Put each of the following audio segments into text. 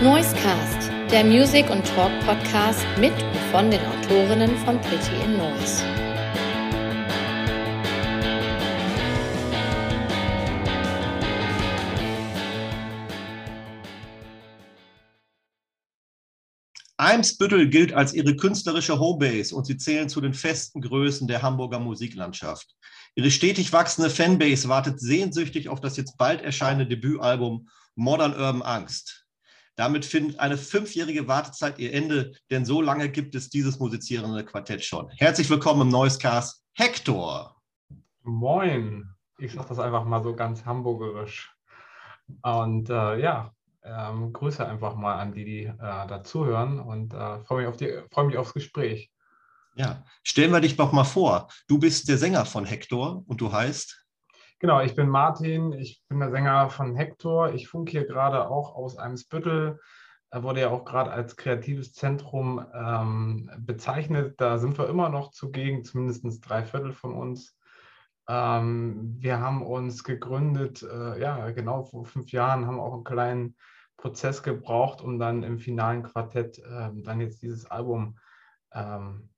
Noisecast, der Music- und Talk-Podcast mit und von den Autorinnen von Pretty in Noise. Eimsbüttel gilt als ihre künstlerische Homebase und sie zählen zu den festen Größen der Hamburger Musiklandschaft. Ihre stetig wachsende Fanbase wartet sehnsüchtig auf das jetzt bald erscheinende Debütalbum Modern Urban Angst. Damit findet eine fünfjährige Wartezeit ihr Ende, denn so lange gibt es dieses musizierende Quartett schon. Herzlich willkommen im Neues Cast, Hector. Moin, ich sage das einfach mal so ganz hamburgerisch. Und äh, ja, ähm, Grüße einfach mal an die, die äh, dazuhören und äh, freue mich, freu mich aufs Gespräch. Ja, stellen wir dich doch mal vor. Du bist der Sänger von Hector und du heißt? Genau, ich bin Martin, ich bin der Sänger von Hector. Ich funke hier gerade auch aus Eimsbüttel. Er wurde ja auch gerade als kreatives Zentrum ähm, bezeichnet. Da sind wir immer noch zugegen, zumindest drei Viertel von uns. Ähm, wir haben uns gegründet, äh, ja, genau vor fünf Jahren, haben auch einen kleinen Prozess gebraucht, um dann im finalen Quartett äh, dann jetzt dieses Album ähm,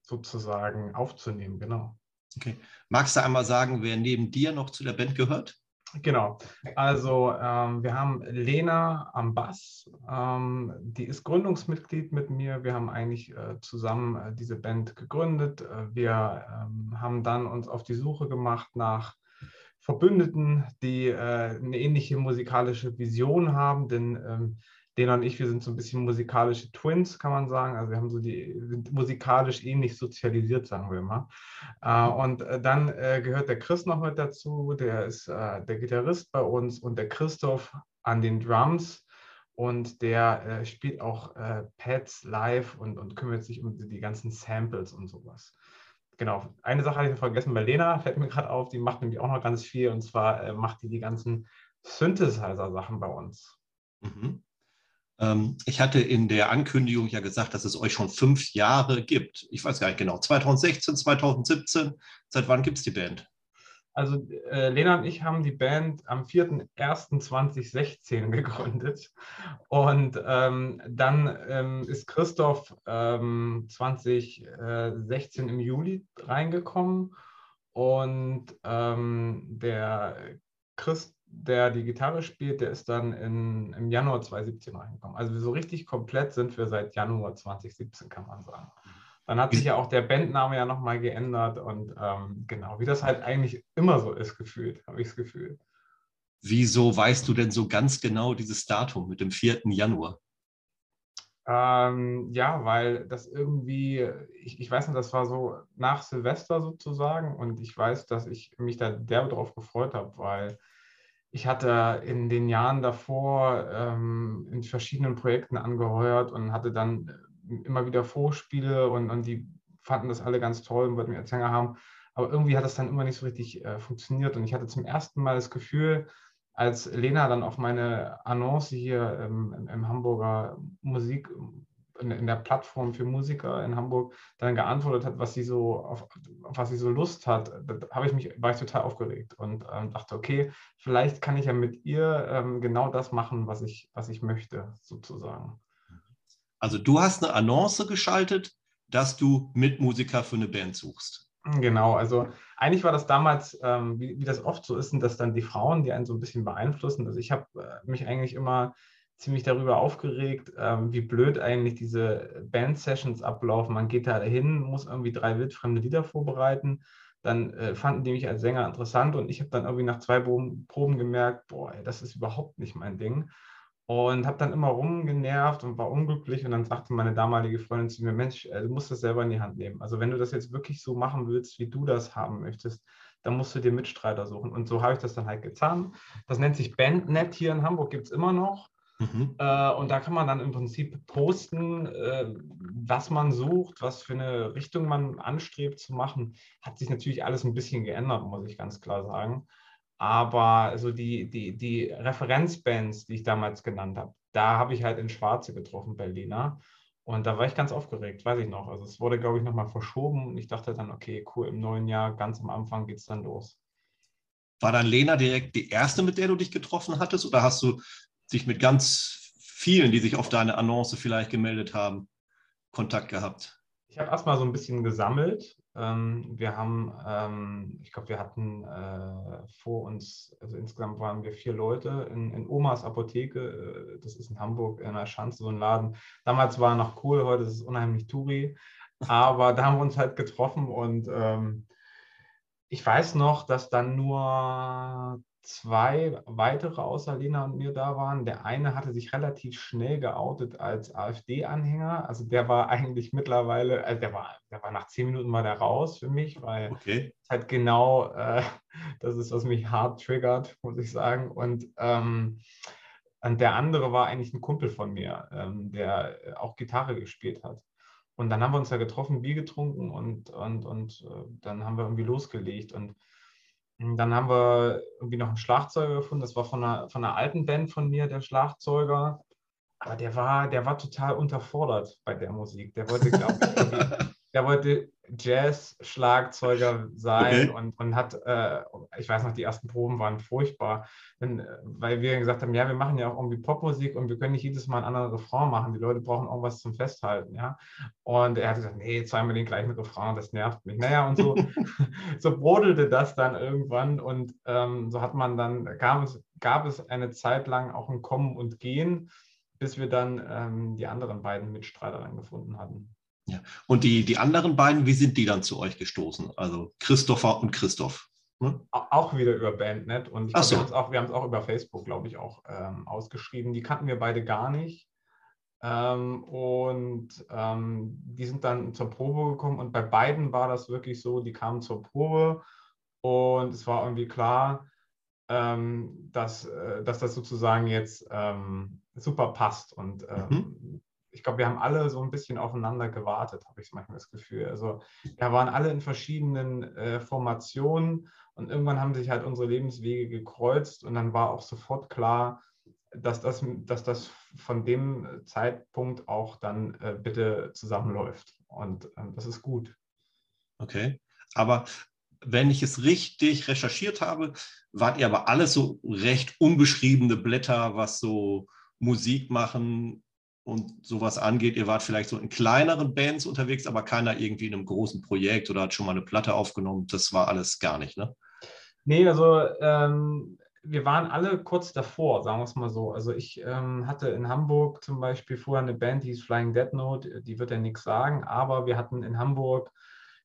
sozusagen aufzunehmen, genau. Okay. Magst du einmal sagen, wer neben dir noch zu der Band gehört? Genau. Also ähm, wir haben Lena am Bass, ähm, die ist Gründungsmitglied mit mir. Wir haben eigentlich äh, zusammen äh, diese Band gegründet. Äh, wir ähm, haben dann uns auf die Suche gemacht nach Verbündeten, die äh, eine ähnliche musikalische Vision haben, denn ähm, Dena und ich, wir sind so ein bisschen musikalische Twins, kann man sagen. Also wir haben so die, sind musikalisch ähnlich sozialisiert, sagen wir mal. Äh, und äh, dann äh, gehört der Chris noch mit dazu, der ist äh, der Gitarrist bei uns und der Christoph an den Drums. Und der äh, spielt auch äh, Pads live und, und kümmert sich um die ganzen Samples und sowas. Genau, eine Sache hatte ich vergessen bei Lena, fällt mir gerade auf, die macht nämlich auch noch ganz viel und zwar macht die die ganzen Synthesizer-Sachen bei uns. Mhm. Ähm, ich hatte in der Ankündigung ja gesagt, dass es euch schon fünf Jahre gibt. Ich weiß gar nicht genau, 2016, 2017. Seit wann gibt es die Band? Also äh, Lena und ich haben die Band am 4.01.2016 gegründet. Und ähm, dann ähm, ist Christoph ähm, 2016 im Juli reingekommen. Und ähm, der Christ der die Gitarre spielt, der ist dann in, im Januar 2017 reingekommen. Also so richtig komplett sind wir seit Januar 2017, kann man sagen. Dann hat sich ja auch der Bandname ja nochmal geändert und ähm, genau, wie das halt eigentlich immer so ist, gefühlt, habe ich das Gefühl. Wieso weißt du denn so ganz genau dieses Datum mit dem 4. Januar? Ähm, ja, weil das irgendwie, ich, ich weiß nicht, das war so nach Silvester sozusagen und ich weiß, dass ich mich da derbe drauf gefreut habe, weil ich hatte in den Jahren davor ähm, in verschiedenen Projekten angeheuert und hatte dann äh, immer wieder Vorspiele und, und die fanden das alle ganz toll und wollten mir Sänger haben. Aber irgendwie hat das dann immer nicht so richtig äh, funktioniert. Und ich hatte zum ersten Mal das Gefühl, als Lena dann auf meine Annonce hier ähm, im, im, Hamburger Musik, in, in, der Plattform für Musiker in Hamburg dann geantwortet hat, was sie so auf, auf was sie so Lust hat, habe ich mich war ich total aufgeregt und ähm, dachte, okay, vielleicht kann ich ja mit ihr ähm, genau das machen, was ich was ich möchte sozusagen. Also du hast eine Annonce geschaltet, dass du Mitmusiker für eine Band suchst. Genau, also eigentlich war das damals, ähm, wie, wie, das oft so ist, sind das dann die Frauen, die einen so ein bisschen beeinflussen. Also ich habe äh, mich eigentlich immer ziemlich darüber aufgeregt, ähm, wie blöd eigentlich diese Band-Sessions ablaufen. Man geht da hin, muss irgendwie drei wildfremde Lieder vorbereiten. Dann äh, fanden die mich als Sänger interessant und ich habe dann irgendwie nach zwei Proben, Proben gemerkt, boah, das ist überhaupt nicht mein Ding. Und habe dann immer rumgenervt und war unglücklich. Und dann sagte meine damalige Freundin zu mir, Mensch, äh, du musst das selber in die Hand nehmen. Also wenn du das jetzt wirklich so machen willst, wie du das haben möchtest, dann musst du dir Mitstreiter suchen. Und so habe ich das dann halt getan. Das nennt sich Bandnet hier in Hamburg, gibt es immer noch. Mhm. Äh, und da kann man dann im Prinzip posten, äh, was man sucht, was für eine Richtung man anstrebt zu machen. Hat sich natürlich alles ein bisschen geändert, muss ich ganz klar sagen. Aber also die, die, die Referenzbands, die ich damals genannt habe, da habe ich halt in Schwarze getroffen, Berliner. Und da war ich ganz aufgeregt, weiß ich noch. Also es wurde, glaube ich, nochmal verschoben und ich dachte dann, okay, cool, im neuen Jahr, ganz am Anfang geht es dann los. War dann Lena direkt die erste, mit der du dich getroffen hattest? Oder hast du sich mit ganz vielen, die sich auf deine Annonce vielleicht gemeldet haben, Kontakt gehabt? Ich habe erstmal so ein bisschen gesammelt. Ähm, wir haben, ähm, ich glaube, wir hatten äh, vor uns, also insgesamt waren wir vier Leute in, in Omas Apotheke. Äh, das ist in Hamburg in der Schanze, so ein Laden. Damals war noch cool, heute ist es unheimlich Touri. Aber da haben wir uns halt getroffen und ähm, ich weiß noch, dass dann nur zwei weitere außer Lena und mir da waren. Der eine hatte sich relativ schnell geoutet als AfD-Anhänger. Also der war eigentlich mittlerweile, also der war, der war nach zehn Minuten mal da raus für mich, weil okay. halt genau äh, das ist, was mich hart triggert, muss ich sagen. Und, ähm, und der andere war eigentlich ein Kumpel von mir, ähm, der auch Gitarre gespielt hat. Und dann haben wir uns ja getroffen, Bier getrunken und, und, und äh, dann haben wir irgendwie losgelegt. Und dann haben wir irgendwie noch einen Schlagzeuger gefunden. Das war von einer, von einer alten Band von mir, der Schlagzeuger. Aber der war, der war total unterfordert bei der Musik. Der wollte, glaube ich, der wollte Jazz-Schlagzeuger sein okay. und, und hat, äh, ich weiß noch, die ersten Proben waren furchtbar, denn, äh, weil wir gesagt haben, ja, wir machen ja auch irgendwie Popmusik und wir können nicht jedes Mal einen anderen Refrain machen. Die Leute brauchen irgendwas zum Festhalten, ja. Und er hat gesagt, nee, zweimal den gleichen Refrain, das nervt mich. Naja, und so, so brodelte das dann irgendwann und ähm, so hat man dann, gab es, gab es eine Zeit lang auch ein Kommen und Gehen, bis wir dann ähm, die anderen beiden Mitstreiter dann gefunden hatten. Ja. Und die, die anderen beiden, wie sind die dann zu euch gestoßen? Also Christopher und Christoph. Ne? Auch wieder über Bandnet. Und ich glaub, so. wir haben es auch, auch über Facebook, glaube ich, auch ähm, ausgeschrieben. Die kannten wir beide gar nicht. Ähm, und ähm, die sind dann zur Probe gekommen. Und bei beiden war das wirklich so, die kamen zur Probe und es war irgendwie klar, ähm, dass, äh, dass das sozusagen jetzt ähm, super passt. Und ähm, mhm ich glaube, wir haben alle so ein bisschen aufeinander gewartet, habe ich manchmal das Gefühl. Also wir waren alle in verschiedenen äh, Formationen und irgendwann haben sich halt unsere Lebenswege gekreuzt und dann war auch sofort klar, dass das, dass das von dem Zeitpunkt auch dann äh, bitte zusammenläuft. Und äh, das ist gut. Okay. Aber wenn ich es richtig recherchiert habe, wart ihr aber alles so recht unbeschriebene Blätter, was so Musik machen und sowas angeht. Ihr wart vielleicht so in kleineren Bands unterwegs, aber keiner irgendwie in einem großen Projekt oder hat schon mal eine Platte aufgenommen. Das war alles gar nicht, ne? Nee, also ähm, wir waren alle kurz davor, sagen wir es mal so. Also ich ähm, hatte in Hamburg zum Beispiel vorher eine Band, die hieß Flying Dead Note, die wird ja nichts sagen, aber wir hatten in Hamburg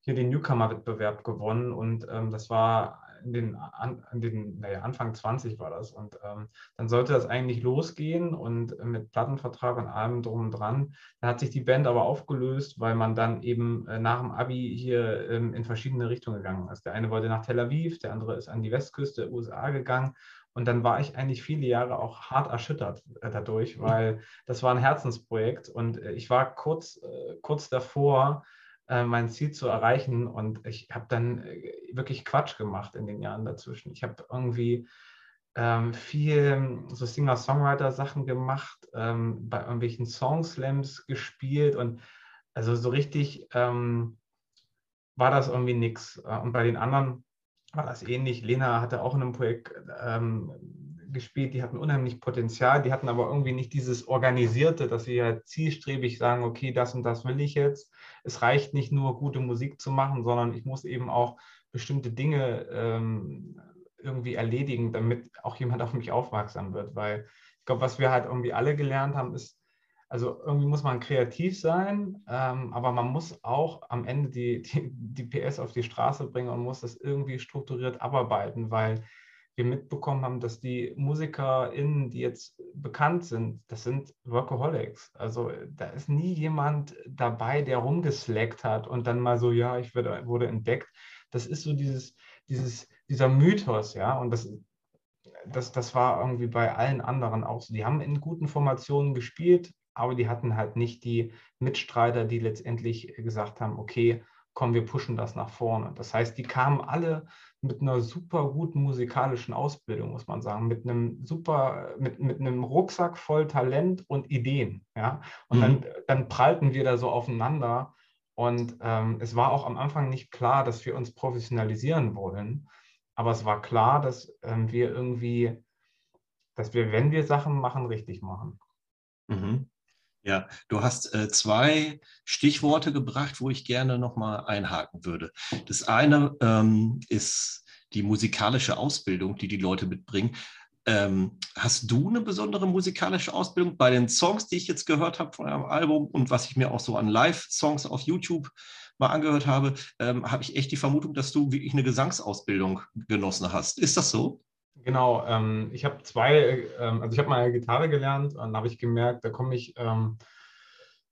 hier den Newcomer-Wettbewerb gewonnen und ähm, das war in den, an, den naja, Anfang 20 war das. Und ähm, dann sollte das eigentlich losgehen und mit Plattenvertrag und allem drum und dran. Dann hat sich die Band aber aufgelöst, weil man dann eben äh, nach dem Abi hier ähm, in verschiedene Richtungen gegangen ist. Der eine wollte nach Tel Aviv, der andere ist an die Westküste der USA gegangen. Und dann war ich eigentlich viele Jahre auch hart erschüttert äh, dadurch, weil das war ein Herzensprojekt und äh, ich war kurz, äh, kurz davor, äh, mein Ziel zu erreichen. Und ich habe dann äh, wirklich Quatsch gemacht in den Jahren dazwischen. Ich habe irgendwie ähm, viel so Singer-Songwriter-Sachen gemacht, ähm, bei irgendwelchen Songslams gespielt und also so richtig ähm, war das irgendwie nichts. Äh, und bei den anderen war das ähnlich. Lena hatte auch in einem Projekt ähm, gespielt, die hatten unheimlich Potenzial, die hatten aber irgendwie nicht dieses Organisierte, dass sie halt zielstrebig sagen, okay, das und das will ich jetzt. Es reicht nicht nur gute Musik zu machen, sondern ich muss eben auch bestimmte Dinge ähm, irgendwie erledigen, damit auch jemand auf mich aufmerksam wird. Weil ich glaube, was wir halt irgendwie alle gelernt haben, ist, also irgendwie muss man kreativ sein, ähm, aber man muss auch am Ende die, die, die PS auf die Straße bringen und muss das irgendwie strukturiert abarbeiten, weil wir mitbekommen haben, dass die MusikerInnen, die jetzt bekannt sind, das sind Workaholics. Also da ist nie jemand dabei, der rumgeslackt hat und dann mal so, ja, ich wurde, wurde entdeckt. Das ist so dieses, dieses, dieser Mythos, ja, und das, das, das war irgendwie bei allen anderen auch so. Die haben in guten Formationen gespielt, aber die hatten halt nicht die Mitstreiter, die letztendlich gesagt haben, okay, komm, wir pushen das nach vorne. Das heißt, die kamen alle mit einer super guten musikalischen Ausbildung, muss man sagen, mit einem super, mit, mit einem Rucksack voll Talent und Ideen. Ja? Und mhm. dann, dann prallten wir da so aufeinander. Und ähm, es war auch am Anfang nicht klar, dass wir uns professionalisieren wollen. Aber es war klar, dass ähm, wir irgendwie, dass wir, wenn wir Sachen machen, richtig machen. Mhm. Ja, du hast äh, zwei Stichworte gebracht, wo ich gerne nochmal einhaken würde. Das eine ähm, ist die musikalische Ausbildung, die die Leute mitbringen. Ähm, hast du eine besondere musikalische Ausbildung bei den Songs, die ich jetzt gehört habe von eurem Album und was ich mir auch so an Live-Songs auf YouTube mal angehört habe, ähm, habe ich echt die Vermutung, dass du wirklich eine Gesangsausbildung genossen hast. Ist das so? Genau, ähm, ich habe zwei, ähm, also ich habe mal Gitarre gelernt und habe ich gemerkt, da komme ich ähm,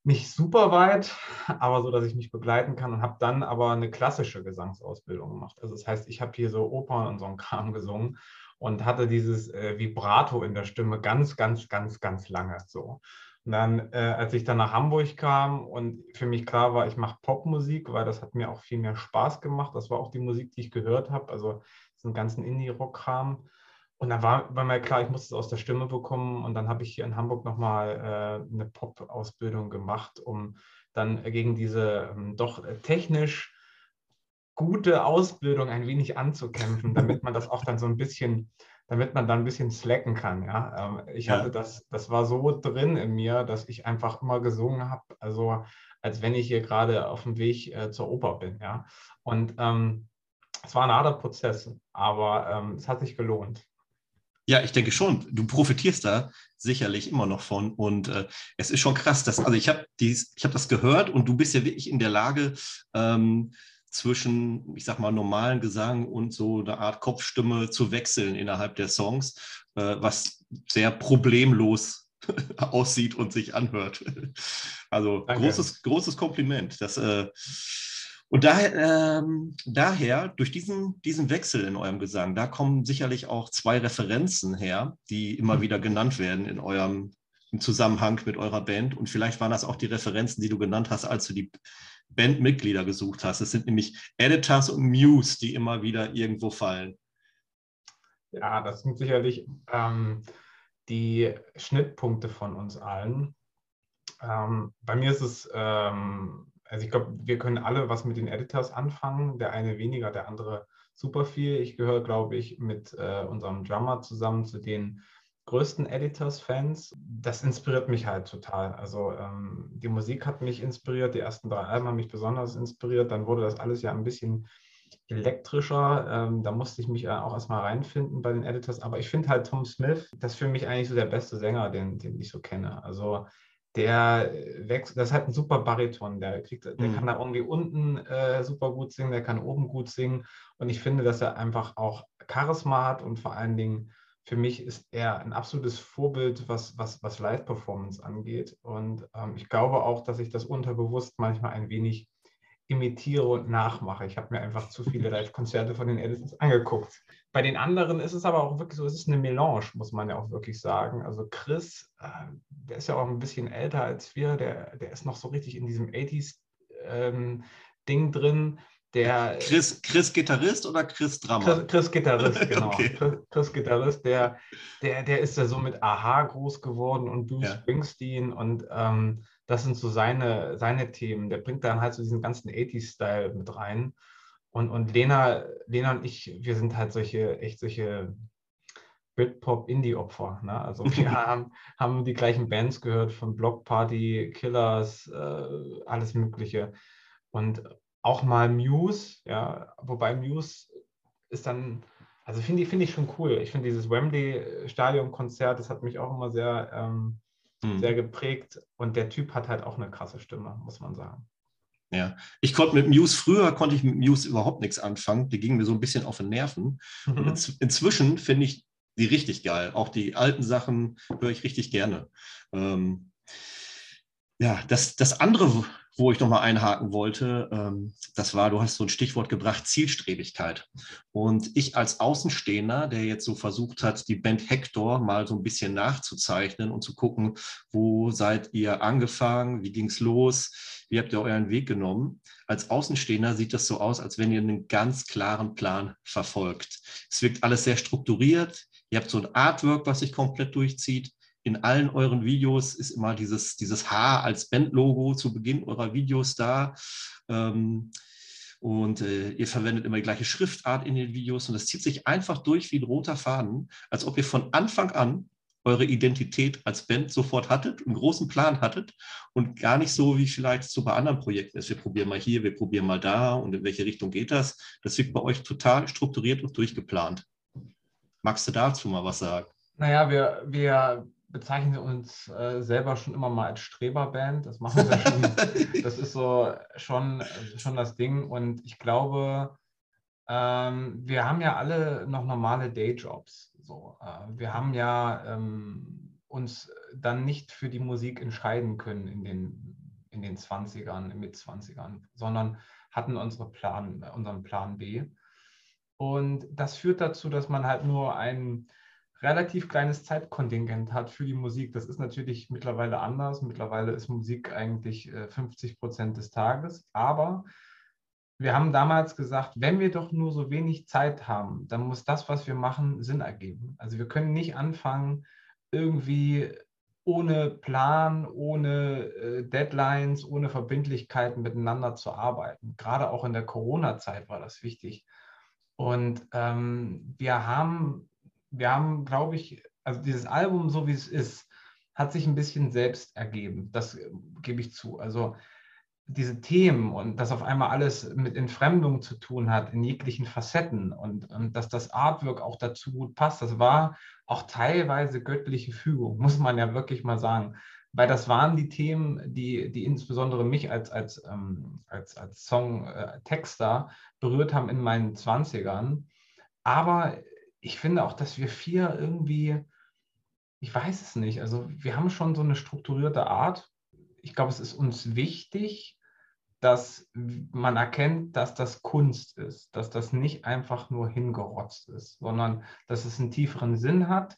nicht super weit, aber so, dass ich mich begleiten kann und habe dann aber eine klassische Gesangsausbildung gemacht. Also das heißt, ich habe hier so Opern und so einen Kram gesungen und hatte dieses äh, Vibrato in der Stimme ganz, ganz, ganz, ganz lange so. Und dann, äh, als ich dann nach Hamburg kam und für mich klar war, ich mache Popmusik, weil das hat mir auch viel mehr Spaß gemacht. Das war auch die Musik, die ich gehört habe, also diesen ganzen Indie-Rock-Kram. Und dann war, war mir klar, ich muss es aus der Stimme bekommen. Und dann habe ich hier in Hamburg nochmal äh, eine Pop-Ausbildung gemacht, um dann gegen diese ähm, doch technisch gute Ausbildung ein wenig anzukämpfen, damit man das auch dann so ein bisschen, damit man dann ein bisschen slacken kann. Ja? Ähm, ich ja. hatte das, das war so drin in mir, dass ich einfach immer gesungen habe, also als wenn ich hier gerade auf dem Weg äh, zur Oper bin. Ja? Und ähm, es war ein harter Prozess, aber ähm, es hat sich gelohnt. Ja, ich denke schon. Du profitierst da sicherlich immer noch von. Und äh, es ist schon krass, dass, also ich habe hab das gehört und du bist ja wirklich in der Lage, ähm, zwischen, ich sag mal, normalen Gesang und so eine Art Kopfstimme zu wechseln innerhalb der Songs, äh, was sehr problemlos aussieht und sich anhört. Also großes, großes Kompliment. Das, äh, und daher, ähm, daher, durch diesen, diesen Wechsel in eurem Gesang, da kommen sicherlich auch zwei Referenzen her, die immer mhm. wieder genannt werden in eurem im Zusammenhang mit eurer Band. Und vielleicht waren das auch die Referenzen, die du genannt hast, als du die Bandmitglieder gesucht hast. Es sind nämlich Editors und Muse, die immer wieder irgendwo fallen. Ja, das sind sicherlich ähm, die Schnittpunkte von uns allen. Ähm, bei mir ist es ähm, also ich glaube, wir können alle was mit den Editors anfangen. Der eine weniger, der andere super viel. Ich gehöre, glaube ich, mit äh, unserem Drummer zusammen zu den größten Editors-Fans. Das inspiriert mich halt total. Also ähm, die Musik hat mich inspiriert, die ersten drei Alben haben mich besonders inspiriert. Dann wurde das alles ja ein bisschen elektrischer. Ähm, da musste ich mich äh, auch erstmal reinfinden bei den Editors. Aber ich finde halt Tom Smith, das ist für mich eigentlich so der beste Sänger, den, den ich so kenne. Also der wächst, das ist halt ein super Bariton, der kriegt, der mhm. kann da irgendwie unten äh, super gut singen, der kann oben gut singen und ich finde, dass er einfach auch Charisma hat und vor allen Dingen für mich ist er ein absolutes Vorbild, was, was, was Live-Performance angeht und ähm, ich glaube auch, dass ich das unterbewusst manchmal ein wenig imitiere und nachmache. Ich habe mir einfach zu viele Live-Konzerte von den Edisons angeguckt. Bei den anderen ist es aber auch wirklich so, es ist eine Melange, muss man ja auch wirklich sagen. Also Chris, äh, der ist ja auch ein bisschen älter als wir, der, der ist noch so richtig in diesem 80s-Ding ähm, drin. Der, Chris, Chris Gitarrist oder Chris Drummer? Chris, Chris Gitarrist, genau. okay. Chris, Chris, Gitarrist, der, der, der ist ja so mit Aha groß geworden und Bruce ja. Springsteen und ähm, das sind so seine, seine Themen. Der bringt dann halt so diesen ganzen 80s-Style mit rein. Und, und Lena, Lena und ich, wir sind halt solche, echt solche Britpop-Indie-Opfer. Ne? Also wir haben, haben die gleichen Bands gehört, von Block Party, Killers, äh, alles Mögliche. Und auch mal Muse, ja, wobei Muse ist dann, also finde ich, find ich schon cool. Ich finde dieses Wembley-Stadion-Konzert, das hat mich auch immer sehr ähm, mhm. sehr geprägt. Und der Typ hat halt auch eine krasse Stimme, muss man sagen. Ja, ich konnte mit Muse, früher konnte ich mit Muse überhaupt nichts anfangen. Die gingen mir so ein bisschen auf den Nerven. Mhm. Und inz inzwischen finde ich die richtig geil. Auch die alten Sachen höre ich richtig gerne. Ähm, ja, das, das andere, wo ich nochmal einhaken wollte, ähm, das war, du hast so ein Stichwort gebracht, Zielstrebigkeit. Und ich als Außenstehender, der jetzt so versucht hat, die Band Hector mal so ein bisschen nachzuzeichnen und zu gucken, wo seid ihr angefangen, wie ging es los, wie habt ihr euren Weg genommen. Als Außenstehender sieht das so aus, als wenn ihr einen ganz klaren Plan verfolgt. Es wirkt alles sehr strukturiert. Ihr habt so ein Artwork, was sich komplett durchzieht in allen euren Videos ist immer dieses, dieses H als Bandlogo zu Beginn eurer Videos da. Ähm, und äh, ihr verwendet immer die gleiche Schriftart in den Videos und das zieht sich einfach durch wie ein roter Faden, als ob ihr von Anfang an eure Identität als Band sofort hattet, einen großen Plan hattet und gar nicht so, wie vielleicht so bei anderen Projekten ist. Wir probieren mal hier, wir probieren mal da und in welche Richtung geht das. Das wirkt bei euch total strukturiert und durchgeplant. Magst du dazu mal was sagen? Naja, wir, wir bezeichnen uns äh, selber schon immer mal als Streberband. Das machen wir schon. das ist so schon, schon das Ding. Und ich glaube, ähm, wir haben ja alle noch normale Dayjobs. So, äh, wir haben ja ähm, uns dann nicht für die Musik entscheiden können in den, in den 20ern, mit 20ern, sondern hatten unsere Plan, unseren Plan B. Und das führt dazu, dass man halt nur ein relativ kleines Zeitkontingent hat für die Musik. Das ist natürlich mittlerweile anders. Mittlerweile ist Musik eigentlich 50 äh, Prozent des Tages. Aber wir haben damals gesagt, wenn wir doch nur so wenig Zeit haben, dann muss das, was wir machen, Sinn ergeben. Also wir können nicht anfangen, irgendwie ohne Plan, ohne äh, Deadlines, ohne Verbindlichkeiten miteinander zu arbeiten. Gerade auch in der Corona-Zeit war das wichtig. Und ähm, wir haben, wir haben, glaube ich, also dieses Album, so wie es ist, hat sich ein bisschen selbst ergeben. Das äh, gebe ich zu. Also diese Themen und dass auf einmal alles mit Entfremdung zu tun hat in jeglichen Facetten und, und dass das Artwork auch dazu gut passt, das war auch teilweise göttliche Fügung, muss man ja wirklich mal sagen. Weil das waren die Themen, die, die insbesondere mich als, als, ähm, als, als Songtexter berührt haben in meinen 20ern. Aber ich finde auch, dass wir vier irgendwie, ich weiß es nicht, also wir haben schon so eine strukturierte Art, ich glaube, es ist uns wichtig, dass man erkennt, dass das Kunst ist, dass das nicht einfach nur hingerotzt ist, sondern dass es einen tieferen Sinn hat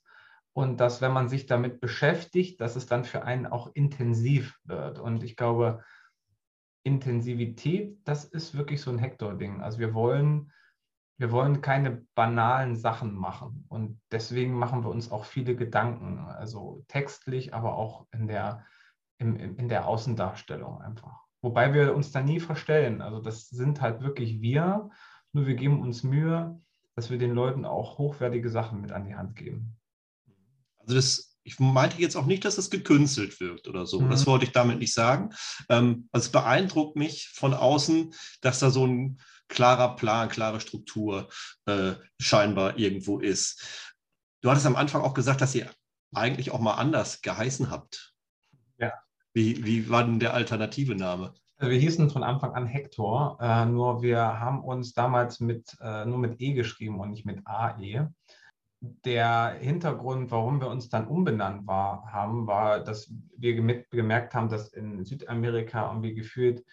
und dass, wenn man sich damit beschäftigt, dass es dann für einen auch intensiv wird. Und ich glaube, Intensivität, das ist wirklich so ein Hector-Ding. Also wir wollen, wir wollen keine banalen Sachen machen. Und deswegen machen wir uns auch viele Gedanken, also textlich, aber auch in der im, in der Außendarstellung einfach. Wobei wir uns da nie verstellen. Also das sind halt wirklich wir, nur wir geben uns Mühe, dass wir den Leuten auch hochwertige Sachen mit an die Hand geben. Also das, ich meinte jetzt auch nicht, dass es gekünstelt wirkt oder so. Mhm. Das wollte ich damit nicht sagen. Ähm, also es beeindruckt mich von außen, dass da so ein klarer Plan, klare Struktur äh, scheinbar irgendwo ist. Du hattest am Anfang auch gesagt, dass ihr eigentlich auch mal anders geheißen habt. Ja. Wie, wie war denn der alternative Name? Also wir hießen von Anfang an Hector, äh, nur wir haben uns damals mit, äh, nur mit E geschrieben und nicht mit AE. Der Hintergrund, warum wir uns dann umbenannt war, haben, war, dass wir gemerkt haben, dass in Südamerika irgendwie gefühlt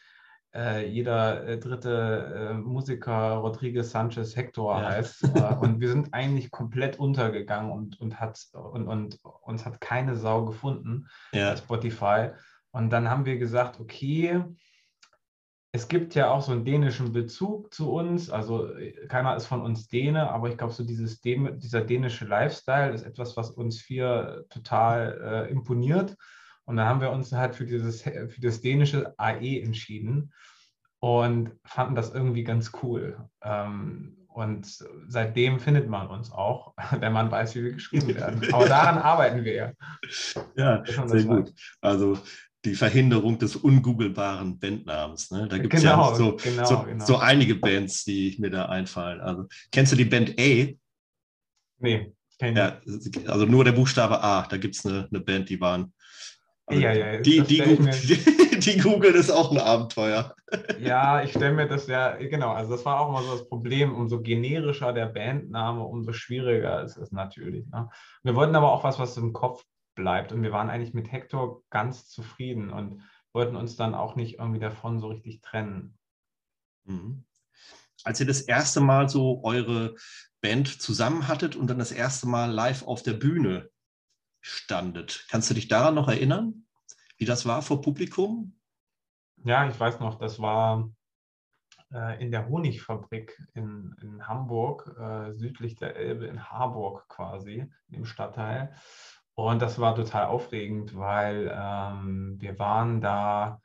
äh, jeder äh, dritte äh, Musiker Rodriguez Sanchez Hector ja. heißt. Äh, und wir sind eigentlich komplett untergegangen und, und, hat, und, und uns hat keine Sau gefunden ja. bei Spotify. Und dann haben wir gesagt, okay, es gibt ja auch so einen dänischen Bezug zu uns. Also keiner ist von uns Däne, aber ich glaube, so dieses Dän dieser dänische Lifestyle ist etwas, was uns vier total äh, imponiert. Und dann haben wir uns halt für dieses für das dänische AE entschieden und fanden das irgendwie ganz cool. Ähm, und seitdem findet man uns auch, wenn man weiß, wie wir geschrieben werden. Aber daran arbeiten wir ja. Ja, sehr gut. Also die Verhinderung des ungoogelbaren Bandnamens. Ne? Da gibt es genau, ja so, genau, so, genau. so, einige Bands, die mir da einfallen. Also, kennst du die Band A? Nee, kenn ja, Also nur der Buchstabe A. Da gibt es eine, eine Band, die waren. Also ja, ja, die, die, Google, die, die Google ist auch ein Abenteuer. Ja, ich stelle mir das ja, genau, also das war auch mal so das Problem, umso generischer der Bandname, umso schwieriger ist es natürlich. Ne? Wir wollten aber auch was, was im Kopf bleibt. Und wir waren eigentlich mit Hector ganz zufrieden und wollten uns dann auch nicht irgendwie davon so richtig trennen. Mhm. Als ihr das erste Mal so eure Band zusammen hattet und dann das erste Mal live auf der Bühne standet, kannst du dich daran noch erinnern, wie das war vor Publikum? Ja, ich weiß noch, das war äh, in der Honigfabrik in, in Hamburg, äh, südlich der Elbe in Harburg quasi, im Stadtteil. Und das war total aufregend, weil ähm, wir waren da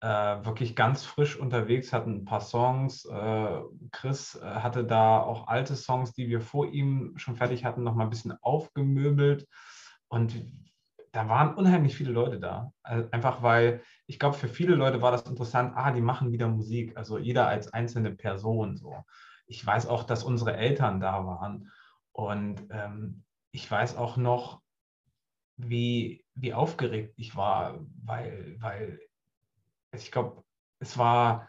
äh, wirklich ganz frisch unterwegs, hatten ein paar Songs. Äh, Chris äh, hatte da auch alte Songs, die wir vor ihm schon fertig hatten, noch mal ein bisschen aufgemöbelt. Und da waren unheimlich viele Leute da. Also einfach weil, ich glaube, für viele Leute war das interessant, ah, die machen wieder Musik, also jeder als einzelne Person so. Ich weiß auch, dass unsere Eltern da waren. Und ähm, ich weiß auch noch, wie, wie aufgeregt ich war, weil, weil ich glaube, es war,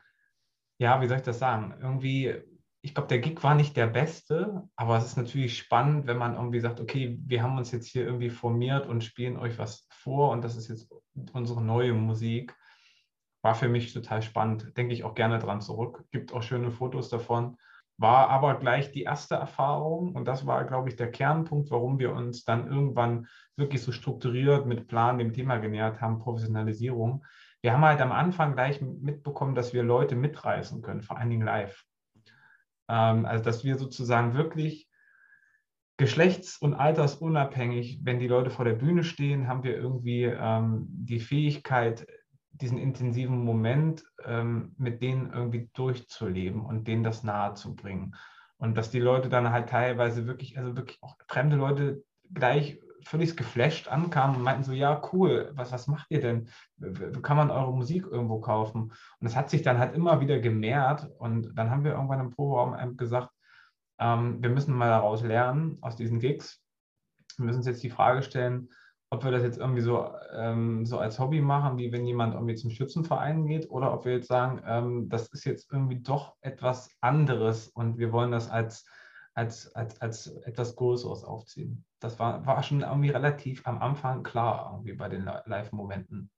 ja, wie soll ich das sagen? Irgendwie ich glaube, der Gig war nicht der beste, aber es ist natürlich spannend, wenn man irgendwie sagt, okay, wir haben uns jetzt hier irgendwie formiert und spielen euch was vor und das ist jetzt unsere neue Musik. War für mich total spannend, denke ich auch gerne dran zurück. Gibt auch schöne Fotos davon. War aber gleich die erste Erfahrung und das war, glaube ich, der Kernpunkt, warum wir uns dann irgendwann wirklich so strukturiert mit Plan dem Thema genähert haben, Professionalisierung. Wir haben halt am Anfang gleich mitbekommen, dass wir Leute mitreißen können, vor allen Dingen live. Ähm, also dass wir sozusagen wirklich geschlechts- und altersunabhängig, wenn die Leute vor der Bühne stehen, haben wir irgendwie ähm, die Fähigkeit, diesen intensiven Moment ähm, mit denen irgendwie durchzuleben und denen das nahe zu bringen. Und dass die Leute dann halt teilweise wirklich, also wirklich auch fremde Leute gleich völlig geflasht ankamen und meinten so, ja, cool, was, was macht ihr denn? Kann man eure Musik irgendwo kaufen? Und das hat sich dann halt immer wieder gemehrt und dann haben wir irgendwann im Proberaum gesagt, ähm, wir müssen mal daraus lernen, aus diesen Gigs. Wir müssen uns jetzt die Frage stellen, ob wir das jetzt irgendwie so, ähm, so als Hobby machen, wie wenn jemand irgendwie zum Schützenverein geht, oder ob wir jetzt sagen, ähm, das ist jetzt irgendwie doch etwas anderes und wir wollen das als als, als, als etwas Größeres aufziehen. Das war, war schon irgendwie relativ am Anfang klar, irgendwie bei den Live-Momenten.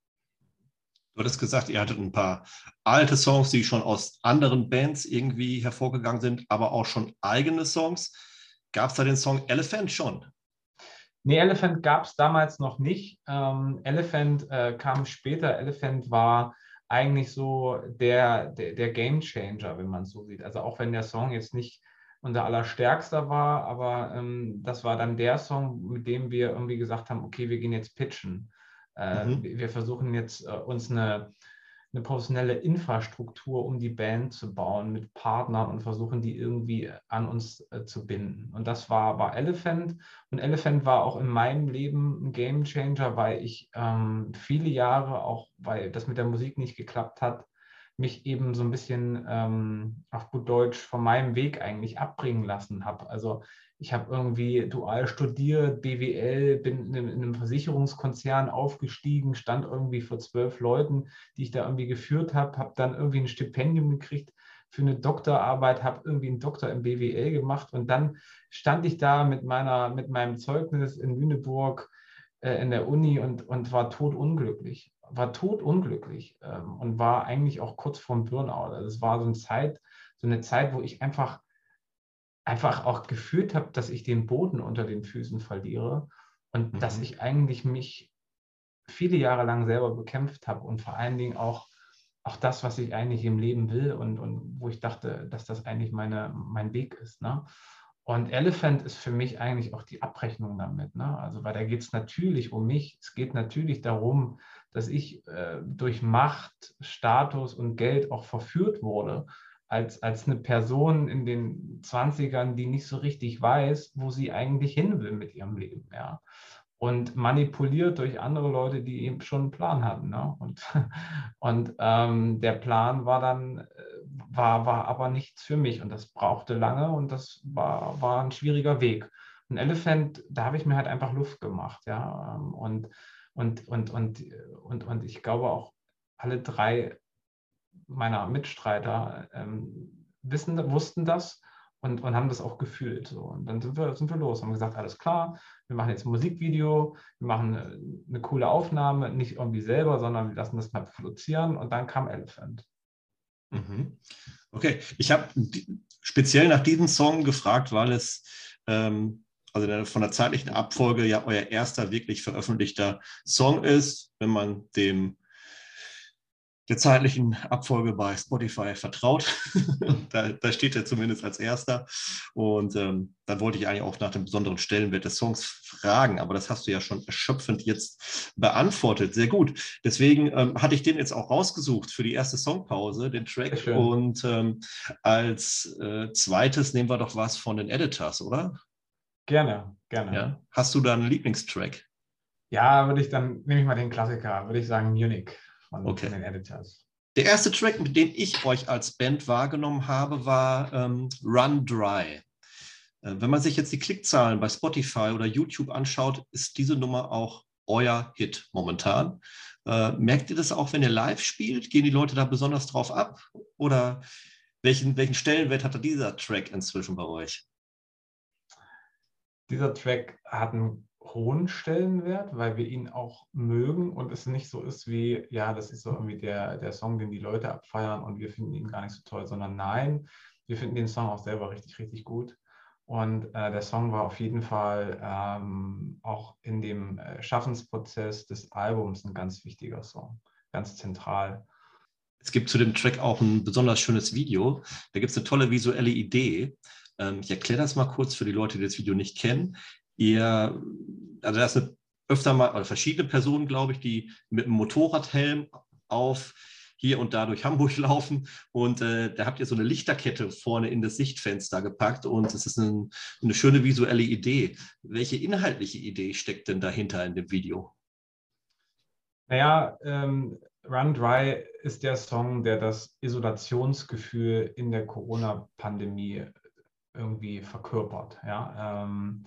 Du hattest gesagt, ihr hattet ein paar alte Songs, die schon aus anderen Bands irgendwie hervorgegangen sind, aber auch schon eigene Songs. Gab es da den Song Elephant schon? Nee, Elephant gab es damals noch nicht. Ähm, Elephant äh, kam später. Elephant war eigentlich so der, der, der Game Changer, wenn man es so sieht. Also auch wenn der Song jetzt nicht unser allerstärkster war, aber ähm, das war dann der Song, mit dem wir irgendwie gesagt haben, okay, wir gehen jetzt pitchen. Äh, mhm. Wir versuchen jetzt äh, uns eine, eine professionelle Infrastruktur um die Band zu bauen mit Partnern und versuchen die irgendwie an uns äh, zu binden. Und das war, war Elephant. Und Elephant war auch in meinem Leben ein Game Changer, weil ich ähm, viele Jahre, auch weil das mit der Musik nicht geklappt hat, mich eben so ein bisschen ähm, auf gut Deutsch von meinem Weg eigentlich abbringen lassen habe. Also ich habe irgendwie dual studiert, BWL, bin in einem, in einem, Versicherungskonzern aufgestiegen, stand irgendwie vor zwölf Leuten, die ich da irgendwie geführt habe, habe dann irgendwie ein Stipendium gekriegt für eine Doktorarbeit, habe irgendwie einen Doktor im BWL gemacht und dann stand ich da mit meiner, mit meinem Zeugnis in Lüneburg äh, in der Uni und, und war totunglücklich war totunglücklich ähm, und war eigentlich auch kurz vorm Burnout. Also es war so eine Zeit, so eine Zeit, wo ich einfach, einfach auch gefühlt habe, dass ich den Boden unter den Füßen verliere und mhm. dass ich eigentlich mich viele Jahre lang selber bekämpft habe und vor allen Dingen auch, auch das, was ich eigentlich im Leben will und, und wo ich dachte, dass das eigentlich meine, mein Weg ist. Ne? Und Elephant ist für mich eigentlich auch die Abrechnung damit. Ne? Also, weil da geht es natürlich um mich. Es geht natürlich darum, dass ich äh, durch Macht, Status und Geld auch verführt wurde, als, als eine Person in den 20ern, die nicht so richtig weiß, wo sie eigentlich hin will mit ihrem Leben. Ja? Und manipuliert durch andere Leute, die eben schon einen Plan hatten. Ne? Und, und ähm, der Plan war dann, äh, war, war aber nichts für mich und das brauchte lange und das war, war ein schwieriger Weg. Ein Elephant, da habe ich mir halt einfach Luft gemacht, ja. Ähm, und und, und, und, und, und ich glaube auch alle drei meiner Mitstreiter ähm, wissen, wussten das und, und haben das auch gefühlt. So. Und dann sind wir, sind wir los, haben gesagt, alles klar, wir machen jetzt ein Musikvideo, wir machen eine, eine coole Aufnahme, nicht irgendwie selber, sondern wir lassen das mal produzieren und dann kam Elephant. Mhm. Okay, ich habe speziell nach diesem Song gefragt, weil es ähm, also von der zeitlichen Abfolge ja euer erster wirklich veröffentlichter Song ist, wenn man dem der zeitlichen Abfolge bei Spotify vertraut. da, da, steht er zumindest als erster. Und ähm, dann wollte ich eigentlich auch nach dem besonderen Stellenwert des Songs fragen, aber das hast du ja schon erschöpfend jetzt beantwortet. Sehr gut. Deswegen ähm, hatte ich den jetzt auch rausgesucht für die erste Songpause, den Track. Und ähm, als äh, zweites nehmen wir doch was von den Editors, oder? Gerne, gerne. Ja. Hast du da einen Lieblingstrack? Ja, würde ich dann, nehme ich mal den Klassiker, würde ich sagen Munich von, okay. den Editors. Der erste Track, mit dem ich euch als Band wahrgenommen habe, war ähm, Run Dry. Äh, wenn man sich jetzt die Klickzahlen bei Spotify oder YouTube anschaut, ist diese Nummer auch euer Hit momentan. Äh, merkt ihr das auch, wenn ihr live spielt? Gehen die Leute da besonders drauf ab? Oder welchen, welchen Stellenwert hat dieser Track inzwischen bei euch? Dieser Track hat einen hohen Stellenwert, weil wir ihn auch mögen und es nicht so ist wie, ja, das ist so irgendwie der, der Song, den die Leute abfeiern und wir finden ihn gar nicht so toll, sondern nein, wir finden den Song auch selber richtig, richtig gut. Und äh, der Song war auf jeden Fall ähm, auch in dem äh, Schaffensprozess des Albums ein ganz wichtiger Song, ganz zentral. Es gibt zu dem Track auch ein besonders schönes Video. Da gibt es eine tolle visuelle Idee. Ähm, ich erkläre das mal kurz für die Leute, die das Video nicht kennen. Ihr, also das sind öfter mal, oder verschiedene Personen, glaube ich, die mit einem Motorradhelm auf hier und da durch Hamburg laufen und äh, da habt ihr so eine Lichterkette vorne in das Sichtfenster gepackt und es ist ein, eine schöne visuelle Idee. Welche inhaltliche Idee steckt denn dahinter in dem Video? Naja, ähm, Run Dry ist der Song, der das Isolationsgefühl in der Corona-Pandemie irgendwie verkörpert. Ja? Ähm,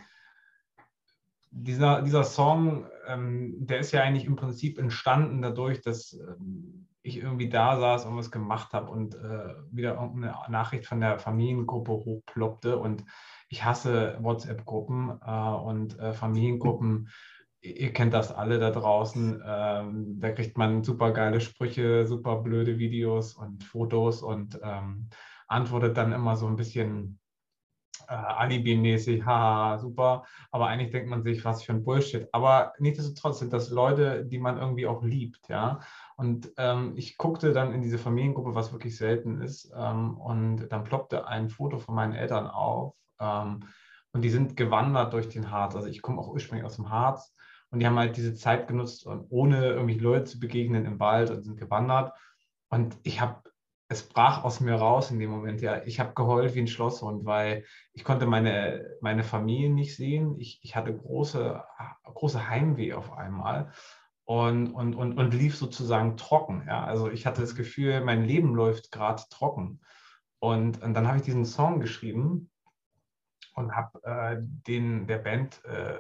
dieser, dieser Song, ähm, der ist ja eigentlich im Prinzip entstanden dadurch, dass ähm, ich irgendwie da saß und was gemacht habe und äh, wieder irgendeine Nachricht von der Familiengruppe hochploppte. Und ich hasse WhatsApp-Gruppen äh, und äh, Familiengruppen. Ihr kennt das alle da draußen. Ähm, da kriegt man super geile Sprüche, super blöde Videos und Fotos und ähm, antwortet dann immer so ein bisschen äh, Alibi-mäßig, haha, super. Aber eigentlich denkt man sich, was für ein Bullshit. Aber nichtsdestotrotz sind das Leute, die man irgendwie auch liebt, ja. Und ähm, ich guckte dann in diese Familiengruppe, was wirklich selten ist. Ähm, und dann ploppte ein Foto von meinen Eltern auf. Ähm, und die sind gewandert durch den Harz. Also ich komme auch ursprünglich aus dem Harz. Und die haben halt diese Zeit genutzt, ohne irgendwie Leute zu begegnen im Wald und sind gewandert. Und ich habe es brach aus mir raus in dem Moment. Ja, ich habe geheult wie ein Schlosshund, weil ich konnte meine, meine Familie nicht sehen. Ich, ich hatte große, große Heimweh auf einmal und, und, und, und lief sozusagen trocken. Ja, also ich hatte das Gefühl, mein Leben läuft gerade trocken. Und, und dann habe ich diesen Song geschrieben und habe äh, den der Band äh,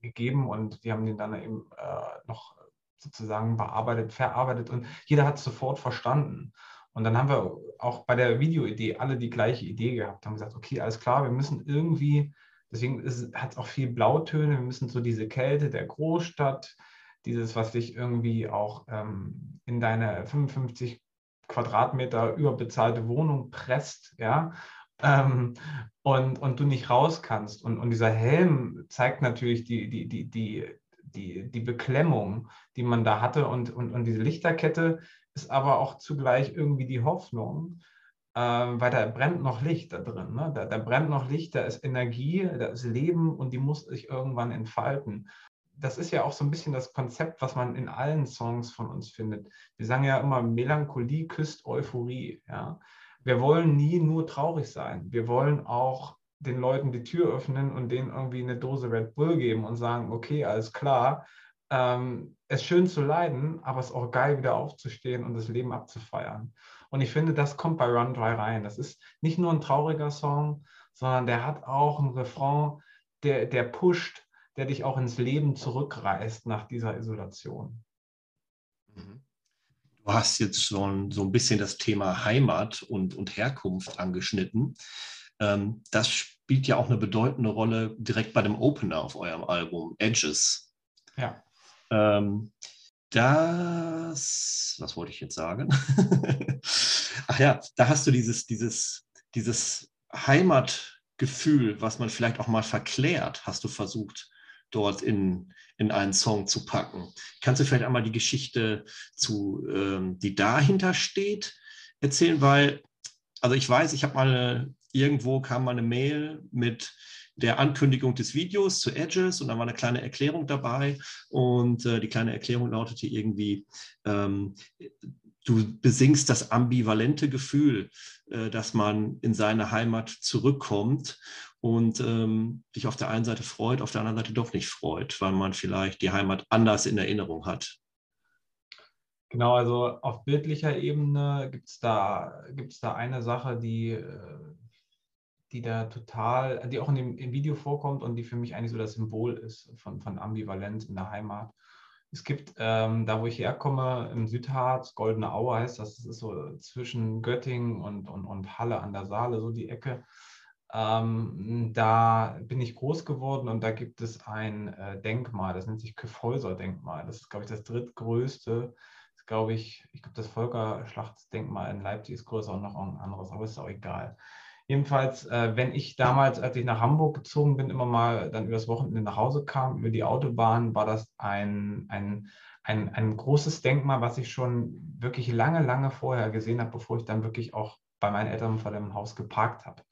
gegeben und die haben den dann eben äh, noch sozusagen bearbeitet, verarbeitet und jeder hat es sofort verstanden. Und dann haben wir auch bei der Videoidee alle die gleiche Idee gehabt, haben gesagt, okay, alles klar, wir müssen irgendwie, deswegen hat es auch viel Blautöne, wir müssen so diese Kälte der Großstadt, dieses, was dich irgendwie auch ähm, in deine 55 Quadratmeter überbezahlte Wohnung presst, ja, ähm, und, und du nicht raus kannst. Und, und dieser Helm zeigt natürlich die, die, die, die, die, die Beklemmung, die man da hatte. Und, und, und diese Lichterkette ist aber auch zugleich irgendwie die Hoffnung, äh, weil da brennt noch Licht da drin. Ne? Da, da brennt noch Licht, da ist Energie, da ist Leben und die muss sich irgendwann entfalten. Das ist ja auch so ein bisschen das Konzept, was man in allen Songs von uns findet. Wir sagen ja immer, Melancholie küsst Euphorie. Ja? Wir wollen nie nur traurig sein. Wir wollen auch den Leuten die Tür öffnen und denen irgendwie eine Dose Red Bull geben und sagen, okay, alles klar, ähm, es ist schön zu leiden, aber es ist auch geil, wieder aufzustehen und das Leben abzufeiern. Und ich finde, das kommt bei Run Dry rein. Das ist nicht nur ein trauriger Song, sondern der hat auch einen Refrain, der, der pusht, der dich auch ins Leben zurückreißt nach dieser Isolation. Mhm. Du hast jetzt schon so ein bisschen das Thema Heimat und, und Herkunft angeschnitten. Ähm, das spielt ja auch eine bedeutende Rolle direkt bei dem Opener auf eurem Album, Edges. Ja. Ähm, das, was wollte ich jetzt sagen? Ach ja, da hast du dieses, dieses, dieses Heimatgefühl, was man vielleicht auch mal verklärt, hast du versucht, dort in, in einen Song zu packen. Kannst du vielleicht einmal die Geschichte zu, ähm, die dahinter steht, erzählen? Weil, also ich weiß, ich habe mal irgendwo kam mal eine Mail mit der Ankündigung des Videos zu Edges und da war eine kleine Erklärung dabei und äh, die kleine Erklärung lautete irgendwie, ähm, du besingst das ambivalente Gefühl, äh, dass man in seine Heimat zurückkommt und ähm, dich auf der einen Seite freut, auf der anderen Seite doch nicht freut, weil man vielleicht die Heimat anders in Erinnerung hat. Genau, also auf bildlicher Ebene gibt es da, gibt's da eine Sache, die, äh, die da total, die auch in dem im Video vorkommt und die für mich eigentlich so das Symbol ist von, von Ambivalenz in der Heimat. Es gibt ähm, da, wo ich herkomme, im Südharz, Goldene Aue heißt das, das ist so zwischen Göttingen und, und, und Halle an der Saale, so die Ecke. Ähm, da bin ich groß geworden und da gibt es ein äh, Denkmal, das nennt sich Kyffhäuser-Denkmal. Das ist, glaube ich, das drittgrößte glaube ich, ich glaube, das Völkerschlachtdenkmal in Leipzig ist größer und noch ein anderes, aber ist auch egal. Jedenfalls, äh, wenn ich damals, als ich nach Hamburg gezogen bin, immer mal dann übers Wochenende nach Hause kam, über die Autobahn, war das ein, ein, ein, ein großes Denkmal, was ich schon wirklich lange, lange vorher gesehen habe, bevor ich dann wirklich auch bei meinen Eltern vor dem Haus geparkt habe.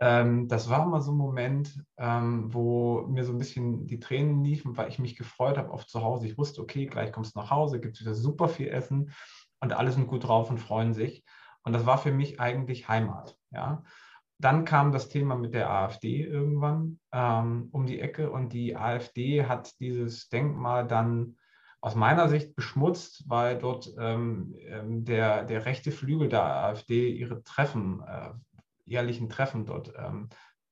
Ähm, das war mal so ein Moment, ähm, wo mir so ein bisschen die Tränen liefen, weil ich mich gefreut habe auf zu Hause. Ich wusste, okay, gleich kommst du nach Hause, gibt es wieder super viel Essen und alle sind gut drauf und freuen sich. Und das war für mich eigentlich Heimat. Ja. Dann kam das Thema mit der AfD irgendwann ähm, um die Ecke und die AfD hat dieses Denkmal dann aus meiner Sicht beschmutzt, weil dort ähm, ähm der, der rechte Flügel der AfD ihre Treffen äh, jährlichen Treffen dort ähm,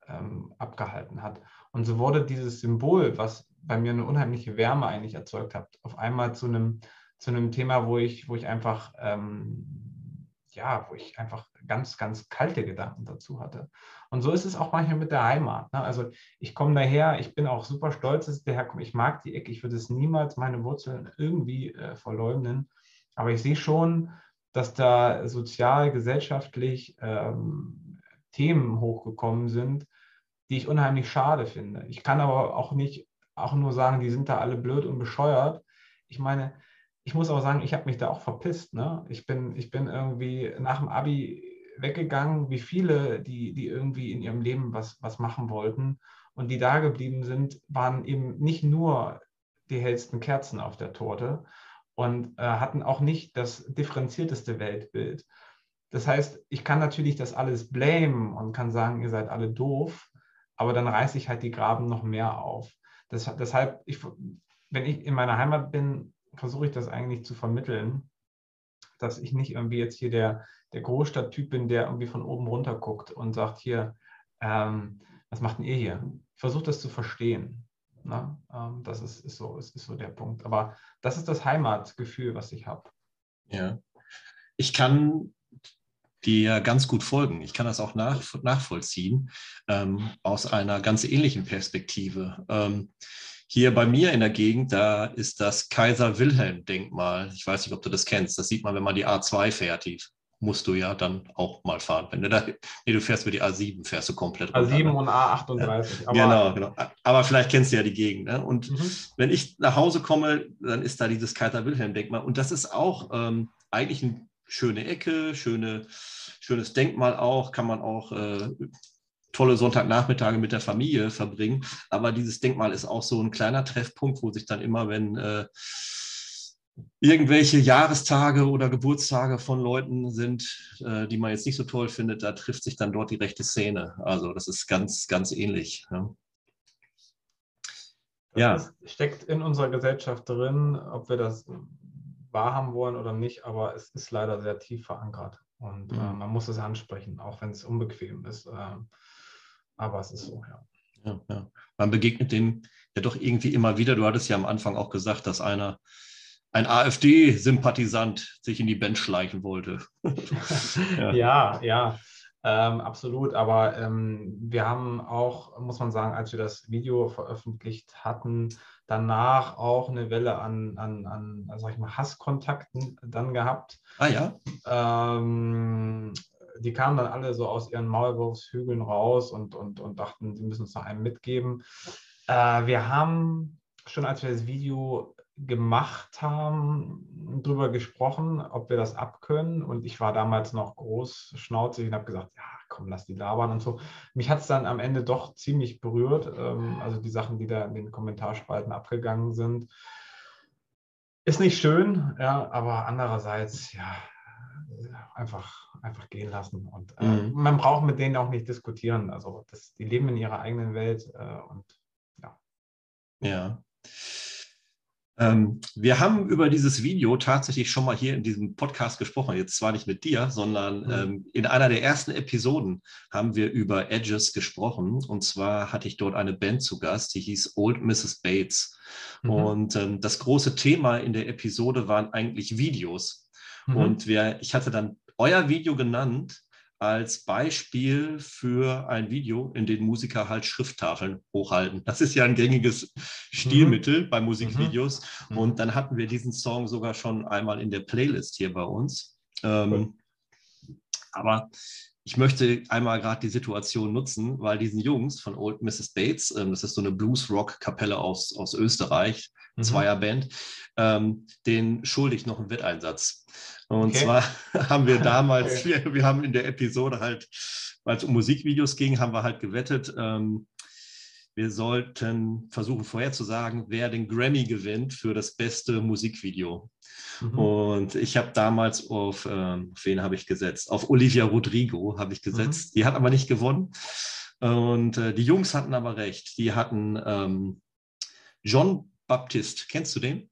ähm, abgehalten hat. Und so wurde dieses Symbol, was bei mir eine unheimliche Wärme eigentlich erzeugt hat, auf einmal zu einem, zu einem Thema, wo ich, wo ich einfach, ähm, ja, wo ich einfach ganz, ganz kalte Gedanken dazu hatte. Und so ist es auch manchmal mit der Heimat. Ne? Also ich komme daher, ich bin auch super stolz, dass ich daherkomme. Ich mag die Ecke, ich würde es niemals meine Wurzeln irgendwie äh, verleugnen. Aber ich sehe schon, dass da sozial, gesellschaftlich ähm, Themen hochgekommen sind, die ich unheimlich schade finde. Ich kann aber auch nicht auch nur sagen, die sind da alle blöd und bescheuert. Ich meine, ich muss auch sagen, ich habe mich da auch verpisst. Ne? Ich, bin, ich bin irgendwie nach dem Abi weggegangen, wie viele, die, die irgendwie in ihrem Leben was, was machen wollten. Und die da geblieben sind, waren eben nicht nur die hellsten Kerzen auf der Torte und äh, hatten auch nicht das differenzierteste Weltbild. Das heißt, ich kann natürlich das alles blamen und kann sagen, ihr seid alle doof, aber dann reiße ich halt die Graben noch mehr auf. Das, deshalb, ich, wenn ich in meiner Heimat bin, versuche ich das eigentlich zu vermitteln, dass ich nicht irgendwie jetzt hier der, der Großstadttyp bin, der irgendwie von oben runter guckt und sagt, hier, ähm, was macht denn ihr hier? Ich versuche das zu verstehen. Ne? Ähm, das ist, ist, so, ist, ist so der Punkt. Aber das ist das Heimatgefühl, was ich habe. Ja. Ich kann dir ganz gut folgen. Ich kann das auch nach, nachvollziehen ähm, aus einer ganz ähnlichen Perspektive. Ähm, hier bei mir in der Gegend, da ist das Kaiser-Wilhelm-Denkmal. Ich weiß nicht, ob du das kennst. Das sieht man, wenn man die A2 fährt. Die musst du ja dann auch mal fahren. Wenn du, da, nee, du fährst über die A7, fährst du komplett runter. A7 ne? und A38. Ja, genau, genau. Aber vielleicht kennst du ja die Gegend. Ne? Und mhm. wenn ich nach Hause komme, dann ist da dieses Kaiser-Wilhelm-Denkmal. Und das ist auch ähm, eigentlich eine schöne Ecke, schöne schönes Denkmal auch, kann man auch äh, tolle Sonntagnachmittage mit der Familie verbringen. Aber dieses Denkmal ist auch so ein kleiner Treffpunkt, wo sich dann immer, wenn äh, irgendwelche Jahrestage oder Geburtstage von Leuten sind, äh, die man jetzt nicht so toll findet, da trifft sich dann dort die rechte Szene. Also das ist ganz, ganz ähnlich. Ja. Ja. steckt in unserer Gesellschaft drin, ob wir das wahrhaben wollen oder nicht, aber es ist leider sehr tief verankert. Und äh, mhm. äh, man muss es ansprechen, auch wenn es unbequem ist. Äh, aber es ist so, ja. Ja, ja. Man begegnet dem ja doch irgendwie immer wieder. Du hattest ja am Anfang auch gesagt, dass einer, ein AfD-Sympathisant sich in die Band schleichen wollte. ja, ja. ja. Ähm, absolut, aber ähm, wir haben auch, muss man sagen, als wir das Video veröffentlicht hatten, danach auch eine Welle an, an, an sag ich mal, Hasskontakten dann gehabt. Ah ja. Ähm, die kamen dann alle so aus ihren Maulwurfshügeln raus und, und, und dachten, sie müssen uns noch einen mitgeben. Äh, wir haben schon, als wir das Video gemacht haben, darüber gesprochen, ob wir das abkönnen. Und ich war damals noch großschnauzig und habe gesagt, ja, komm, lass die labern und so. Mich hat es dann am Ende doch ziemlich berührt, ähm, also die Sachen, die da in den Kommentarspalten abgegangen sind. Ist nicht schön, ja, aber andererseits, ja, einfach, einfach gehen lassen. Und äh, mhm. man braucht mit denen auch nicht diskutieren. Also das, die leben in ihrer eigenen Welt äh, und ja. Ja. Ähm, wir haben über dieses Video tatsächlich schon mal hier in diesem Podcast gesprochen. Jetzt zwar nicht mit dir, sondern mhm. ähm, in einer der ersten Episoden haben wir über Edges gesprochen. Und zwar hatte ich dort eine Band zu Gast, die hieß Old Mrs. Bates. Mhm. Und ähm, das große Thema in der Episode waren eigentlich Videos. Mhm. Und wir, ich hatte dann euer Video genannt als Beispiel für ein Video, in dem Musiker halt Schrifttafeln hochhalten. Das ist ja ein gängiges Stilmittel mhm. bei Musikvideos. Mhm. Und dann hatten wir diesen Song sogar schon einmal in der Playlist hier bei uns. Ähm, aber ich möchte einmal gerade die Situation nutzen, weil diesen Jungs von Old Mrs. Bates, ähm, das ist so eine Blues-Rock-Kapelle aus, aus Österreich, mhm. Zweierband, ähm, den schulde ich noch einen Wetteinsatz. Und okay. zwar haben wir damals, okay. wir, wir, haben in der Episode halt, weil es um Musikvideos ging, haben wir halt gewettet, ähm, wir sollten versuchen vorherzusagen, wer den Grammy gewinnt für das beste Musikvideo. Mhm. Und ich habe damals auf, ähm, auf wen habe ich gesetzt? Auf Olivia Rodrigo habe ich gesetzt. Mhm. Die hat aber nicht gewonnen. Und äh, die Jungs hatten aber recht. Die hatten ähm, John Baptiste. Kennst du den?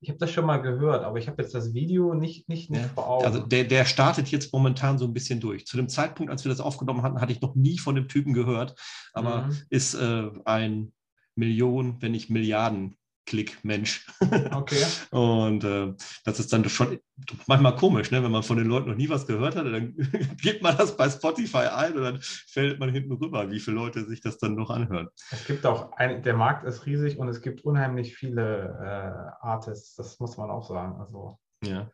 Ich habe das schon mal gehört, aber ich habe jetzt das Video nicht, nicht, nicht ja. vor Augen. Also der, der startet jetzt momentan so ein bisschen durch. Zu dem Zeitpunkt, als wir das aufgenommen hatten, hatte ich noch nie von dem Typen gehört, aber mhm. ist äh, ein Millionen, wenn nicht Milliarden Klick-Mensch. Okay. und äh, das ist dann schon manchmal komisch, ne? wenn man von den Leuten noch nie was gehört hat, dann gibt man das bei Spotify ein und dann fällt man hinten rüber, wie viele Leute sich das dann noch anhören. Es gibt auch, ein, der Markt ist riesig und es gibt unheimlich viele äh, Artists, das muss man auch sagen. Also. Ja.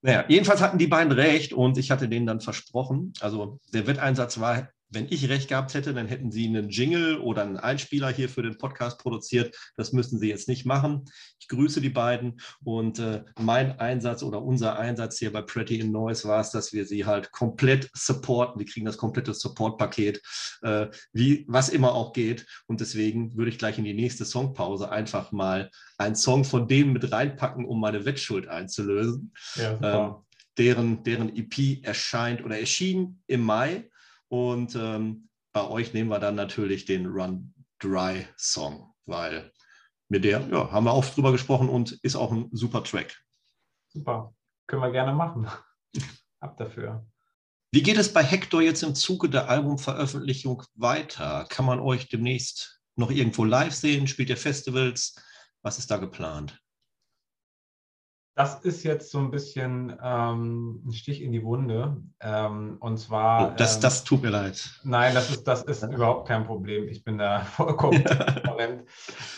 Naja, jedenfalls hatten die beiden recht und ich hatte denen dann versprochen, also der Wetteinsatz war wenn ich recht gehabt hätte, dann hätten Sie einen Jingle oder einen Einspieler hier für den Podcast produziert. Das müssen Sie jetzt nicht machen. Ich grüße die beiden und äh, mein Einsatz oder unser Einsatz hier bei Pretty in Noise war es, dass wir sie halt komplett supporten. Die kriegen das komplette Support-Paket, äh, wie was immer auch geht. Und deswegen würde ich gleich in die nächste Songpause einfach mal einen Song von denen mit reinpacken, um meine Wettschuld einzulösen. Ja, ähm, deren, deren EP erscheint oder erschien im Mai. Und ähm, bei euch nehmen wir dann natürlich den Run Dry Song, weil mit der ja, haben wir oft drüber gesprochen und ist auch ein super Track. Super, können wir gerne machen. Ab dafür. Wie geht es bei Hector jetzt im Zuge der Albumveröffentlichung weiter? Kann man euch demnächst noch irgendwo live sehen? Spielt ihr Festivals? Was ist da geplant? Das ist jetzt so ein bisschen ähm, ein Stich in die Wunde. Ähm, und zwar. Oh, das, ähm, das tut mir leid. Nein, das ist, das ist überhaupt kein Problem. Ich bin da vollkommen transparent.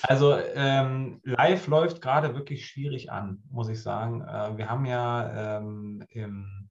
Also ähm, live läuft gerade wirklich schwierig an, muss ich sagen. Äh, wir haben ja ähm, im,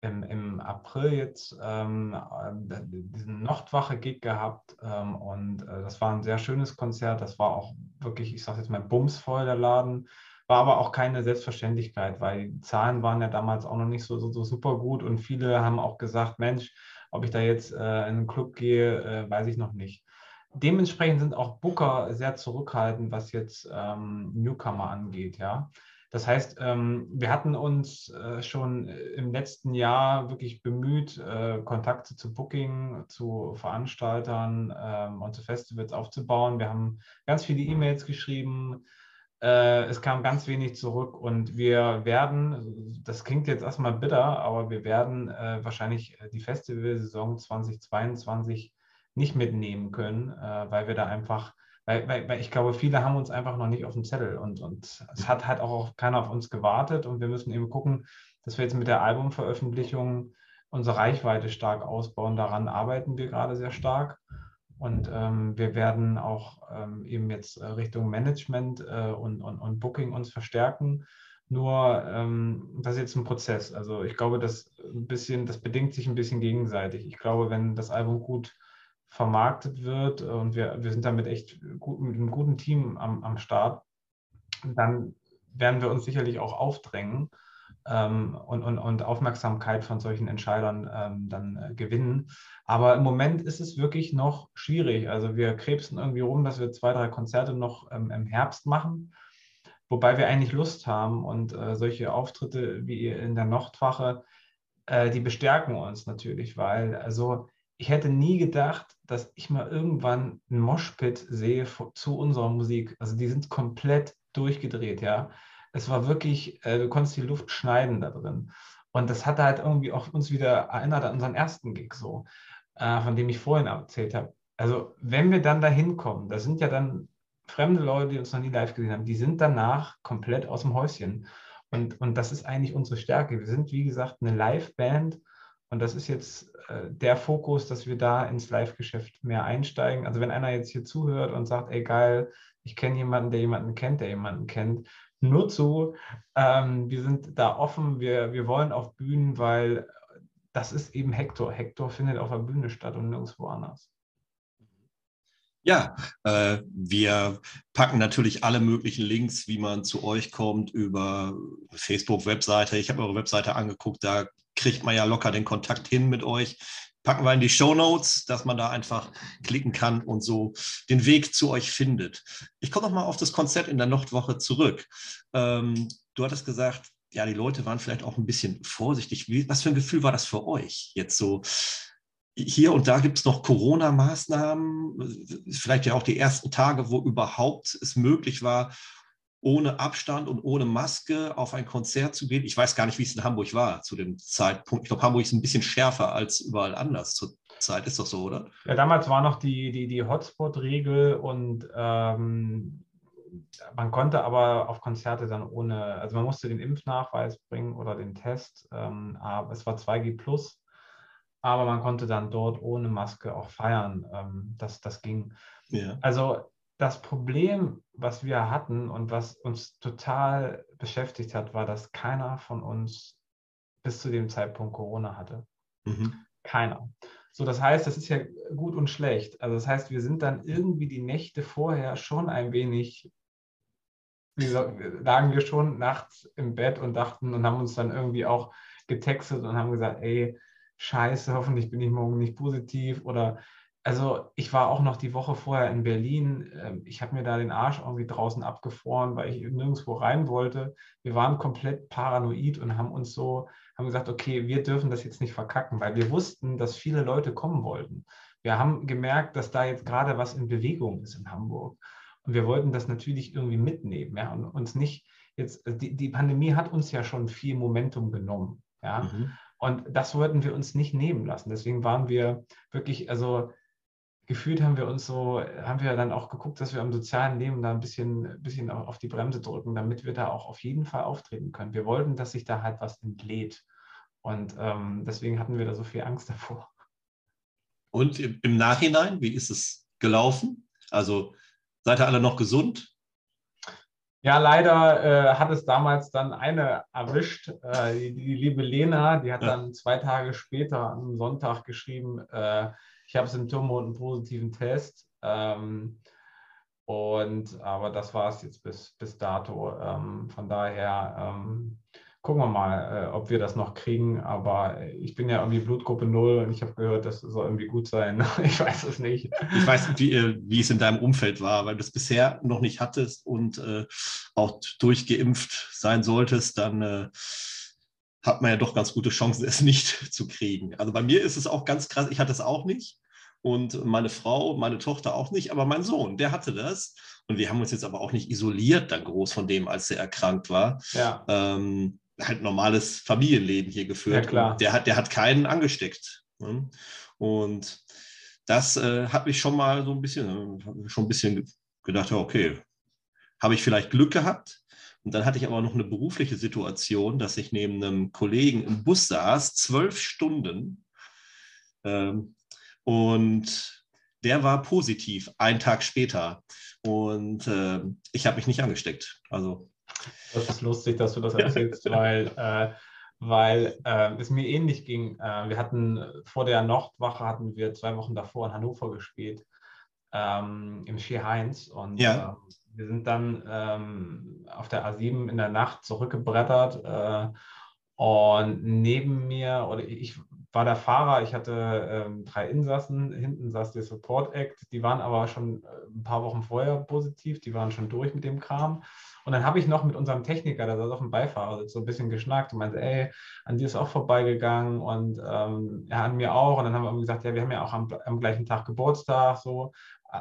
im, im, April jetzt ähm, äh, diesen Nachtwache-Gig gehabt und äh, das war ein sehr schönes Konzert. Das war auch wirklich, ich sage jetzt mal, bumsvoll der Laden. War aber auch keine Selbstverständlichkeit, weil die Zahlen waren ja damals auch noch nicht so, so, so super gut und viele haben auch gesagt, Mensch, ob ich da jetzt äh, in einen Club gehe, äh, weiß ich noch nicht. Dementsprechend sind auch Booker sehr zurückhaltend, was jetzt ähm, Newcomer angeht, ja. Das heißt, ähm, wir hatten uns äh, schon im letzten Jahr wirklich bemüht, äh, Kontakte zu Booking, zu Veranstaltern ähm, und zu Festivals aufzubauen. Wir haben ganz viele E-Mails geschrieben, es kam ganz wenig zurück und wir werden, das klingt jetzt erstmal bitter, aber wir werden äh, wahrscheinlich äh, die Festivalsaison 2022 nicht mitnehmen können, äh, weil wir da einfach, weil, weil, weil, ich glaube, viele haben uns einfach noch nicht auf dem Zettel und, und es hat halt auch keiner auf uns gewartet und wir müssen eben gucken, dass wir jetzt mit der Albumveröffentlichung unsere Reichweite stark ausbauen. Daran arbeiten wir gerade sehr stark. Und ähm, wir werden auch ähm, eben jetzt äh, Richtung Management äh, und, und, und Booking uns verstärken. Nur ähm, das ist jetzt ein Prozess. Also ich glaube, das ein bisschen, das bedingt sich ein bisschen gegenseitig. Ich glaube, wenn das Album gut vermarktet wird und wir, wir sind damit echt gut, mit einem guten Team am, am Start, dann werden wir uns sicherlich auch aufdrängen ähm, und, und, und Aufmerksamkeit von solchen Entscheidern ähm, dann äh, gewinnen. Aber im Moment ist es wirklich noch schwierig. Also wir krebsen irgendwie rum, dass wir zwei, drei Konzerte noch ähm, im Herbst machen. wobei wir eigentlich Lust haben und äh, solche Auftritte wie in der Nordwache, äh, die bestärken uns natürlich, weil also ich hätte nie gedacht, dass ich mal irgendwann einen Moshpit sehe zu unserer Musik. Also die sind komplett durchgedreht, ja. Es war wirklich, äh, du konntest die Luft schneiden da drin. Und das hat halt irgendwie auch uns wieder erinnert an unseren ersten Gig so, äh, von dem ich vorhin erzählt habe. Also wenn wir dann da hinkommen, da sind ja dann fremde Leute, die uns noch nie live gesehen haben, die sind danach komplett aus dem Häuschen. Und, und das ist eigentlich unsere Stärke. Wir sind, wie gesagt, eine Live-Band und das ist jetzt äh, der Fokus, dass wir da ins Live-Geschäft mehr einsteigen. Also wenn einer jetzt hier zuhört und sagt, ey geil, ich kenne jemanden, der jemanden kennt, der jemanden kennt, nur zu. Ähm, wir sind da offen, wir, wir wollen auf Bühnen, weil das ist eben Hector. Hector findet auf der Bühne statt und nirgendwo anders. Ja, äh, wir packen natürlich alle möglichen Links, wie man zu euch kommt, über Facebook-Webseite. Ich habe eure Webseite angeguckt, da kriegt man ja locker den Kontakt hin mit euch. Packen wir in die Show Notes, dass man da einfach klicken kann und so den Weg zu euch findet. Ich komme nochmal auf das Konzert in der Nordwoche zurück. Ähm, du hattest gesagt, ja, die Leute waren vielleicht auch ein bisschen vorsichtig. Wie, was für ein Gefühl war das für euch? Jetzt so, hier und da gibt es noch Corona-Maßnahmen, vielleicht ja auch die ersten Tage, wo überhaupt es möglich war, ohne Abstand und ohne Maske auf ein Konzert zu gehen. Ich weiß gar nicht, wie es in Hamburg war zu dem Zeitpunkt. Ich glaube, Hamburg ist ein bisschen schärfer als überall anders zur Zeit. Ist doch so, oder? Ja, damals war noch die, die, die Hotspot-Regel und ähm, man konnte aber auf Konzerte dann ohne, also man musste den Impfnachweis bringen oder den Test. Ähm, aber es war 2G plus, aber man konnte dann dort ohne Maske auch feiern. Ähm, das, das ging. Ja. Also das Problem, was wir hatten und was uns total beschäftigt hat, war, dass keiner von uns bis zu dem Zeitpunkt Corona hatte. Mhm. Keiner. So, das heißt, das ist ja gut und schlecht. Also das heißt, wir sind dann irgendwie die Nächte vorher schon ein wenig, wie lagen wir schon nachts im Bett und dachten und haben uns dann irgendwie auch getextet und haben gesagt, ey, scheiße, hoffentlich bin ich morgen nicht positiv oder also ich war auch noch die Woche vorher in Berlin. Ähm, ich habe mir da den Arsch irgendwie draußen abgefroren, weil ich nirgendwo rein wollte. Wir waren komplett paranoid und haben uns so, haben gesagt, okay, wir dürfen das jetzt nicht verkacken, weil wir wussten, dass viele Leute kommen wollten. Wir haben gemerkt, dass da jetzt gerade was in Bewegung ist in Hamburg. Und wir wollten das natürlich irgendwie mitnehmen, ja, und uns nicht jetzt, die, die Pandemie hat uns ja schon viel Momentum genommen, ja. Mhm. Und das wollten wir uns nicht nehmen lassen. Deswegen waren wir wirklich, also gefühlt haben wir uns so, haben wir dann auch geguckt, dass wir im sozialen Leben da ein bisschen, bisschen auf die Bremse drücken, damit wir da auch auf jeden Fall auftreten können. Wir wollten, dass sich da halt was entlädt. Und ähm, deswegen hatten wir da so viel Angst davor. Und im Nachhinein, wie ist es gelaufen? Also seid ihr alle noch gesund? Ja, leider äh, hat es damals dann eine erwischt, äh, die, die, liebe Lena, die hat ja. dann zwei Tage später am Sonntag geschrieben, äh, ich habe Symptome und einen positiven Test. Ähm, und aber das war es jetzt bis, bis dato. Ähm, von daher ähm, gucken wir mal, äh, ob wir das noch kriegen. Aber ich bin ja irgendwie Blutgruppe 0 und ich habe gehört, das soll irgendwie gut sein. ich weiß es nicht. Ich weiß nicht, wie, äh, wie es in deinem Umfeld war, weil du es bisher noch nicht hattest und äh, auch durchgeimpft sein solltest, dann äh, hat man ja doch ganz gute Chancen, es nicht zu kriegen. Also bei mir ist es auch ganz krass, ich hatte es auch nicht und meine Frau, meine Tochter auch nicht, aber mein Sohn, der hatte das. Und wir haben uns jetzt aber auch nicht isoliert dann groß von dem, als er erkrankt war. Ja. Ähm, halt normales Familienleben hier geführt. Ja, klar. Der hat, der hat keinen angesteckt. Ne? Und das äh, hat mich schon mal so ein bisschen, äh, schon ein bisschen gedacht, okay, habe ich vielleicht Glück gehabt? Und dann hatte ich aber noch eine berufliche Situation, dass ich neben einem Kollegen im Bus saß, zwölf Stunden. Ähm, und der war positiv, einen Tag später. Und äh, ich habe mich nicht angesteckt. Also. Das ist lustig, dass du das erzählst, weil, äh, weil äh, es mir ähnlich ging. Äh, wir hatten vor der Nordwache hatten wir zwei Wochen davor in Hannover gespielt, ähm, im Ski Heinz. Und ja. Ähm, wir sind dann ähm, auf der A7 in der Nacht zurückgebrettert. Äh, und neben mir, oder ich war der Fahrer, ich hatte ähm, drei Insassen, hinten saß der Support Act, die waren aber schon äh, ein paar Wochen vorher positiv, die waren schon durch mit dem Kram. Und dann habe ich noch mit unserem Techniker, der saß auf dem Beifahrersitz, so ein bisschen geschnackt und meinte, ey, an dir ist auch vorbeigegangen und ähm, ja, an mir auch. Und dann haben wir gesagt, ja, wir haben ja auch am, am gleichen Tag Geburtstag, so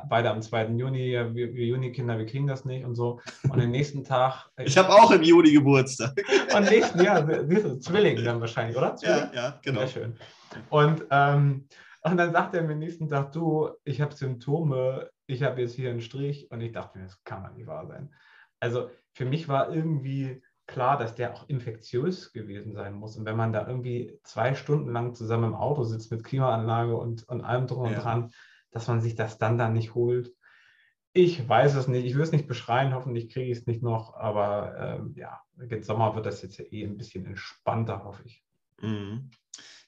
beide am 2. Juni, wir, wir Juni-Kinder, wir kriegen das nicht und so. Und den nächsten Tag. Ich habe auch im Juni Geburtstag. Und nächsten Jahr, Zwilling dann wahrscheinlich, oder? Zwilling? Ja, ja, genau. Sehr schön. Und, ähm, und dann sagt er mir am nächsten Tag, du, ich habe Symptome, ich habe jetzt hier einen Strich und ich dachte mir, das kann doch nicht wahr sein. Also für mich war irgendwie klar, dass der auch infektiös gewesen sein muss. Und wenn man da irgendwie zwei Stunden lang zusammen im Auto sitzt mit Klimaanlage und, und allem drum und ja. dran, dass man sich das dann da nicht holt. Ich weiß es nicht, ich will es nicht beschreien, hoffentlich kriege ich es nicht noch, aber ähm, ja, im Sommer wird das jetzt ja eh ein bisschen entspannter, hoffe ich. Mhm.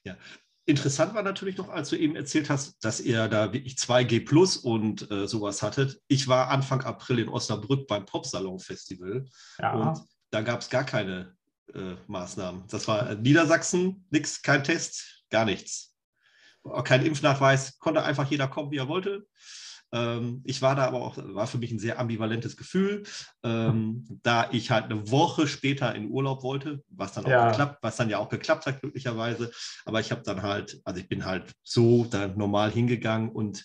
Ja, Interessant war natürlich noch, als du eben erzählt hast, dass ihr da wirklich 2G Plus und äh, sowas hattet. Ich war Anfang April in Osnabrück beim Popsalon Festival ja. und da gab es gar keine äh, Maßnahmen. Das war Niedersachsen, nichts, kein Test, gar nichts kein Impfnachweis, konnte einfach jeder kommen, wie er wollte. Ähm, ich war da aber auch, war für mich ein sehr ambivalentes Gefühl, ähm, da ich halt eine Woche später in Urlaub wollte, was dann auch ja. geklappt, was dann ja auch geklappt hat, glücklicherweise. Aber ich habe dann halt, also ich bin halt so dann normal hingegangen und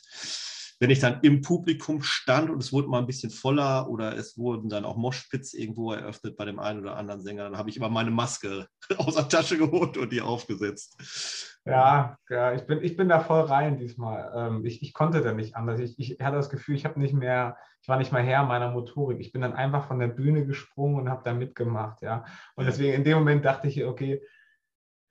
wenn ich dann im Publikum stand und es wurde mal ein bisschen voller oder es wurden dann auch Moshpits irgendwo eröffnet bei dem einen oder anderen Sänger, dann habe ich immer meine Maske aus der Tasche geholt und die aufgesetzt. Ja, ja ich, bin, ich bin da voll rein diesmal. Ähm, ich, ich konnte da nicht anders. Ich, ich hatte das Gefühl, ich habe nicht mehr, ich war nicht mal Herr meiner Motorik. Ich bin dann einfach von der Bühne gesprungen und habe da mitgemacht, ja. Und deswegen in dem Moment dachte ich, okay,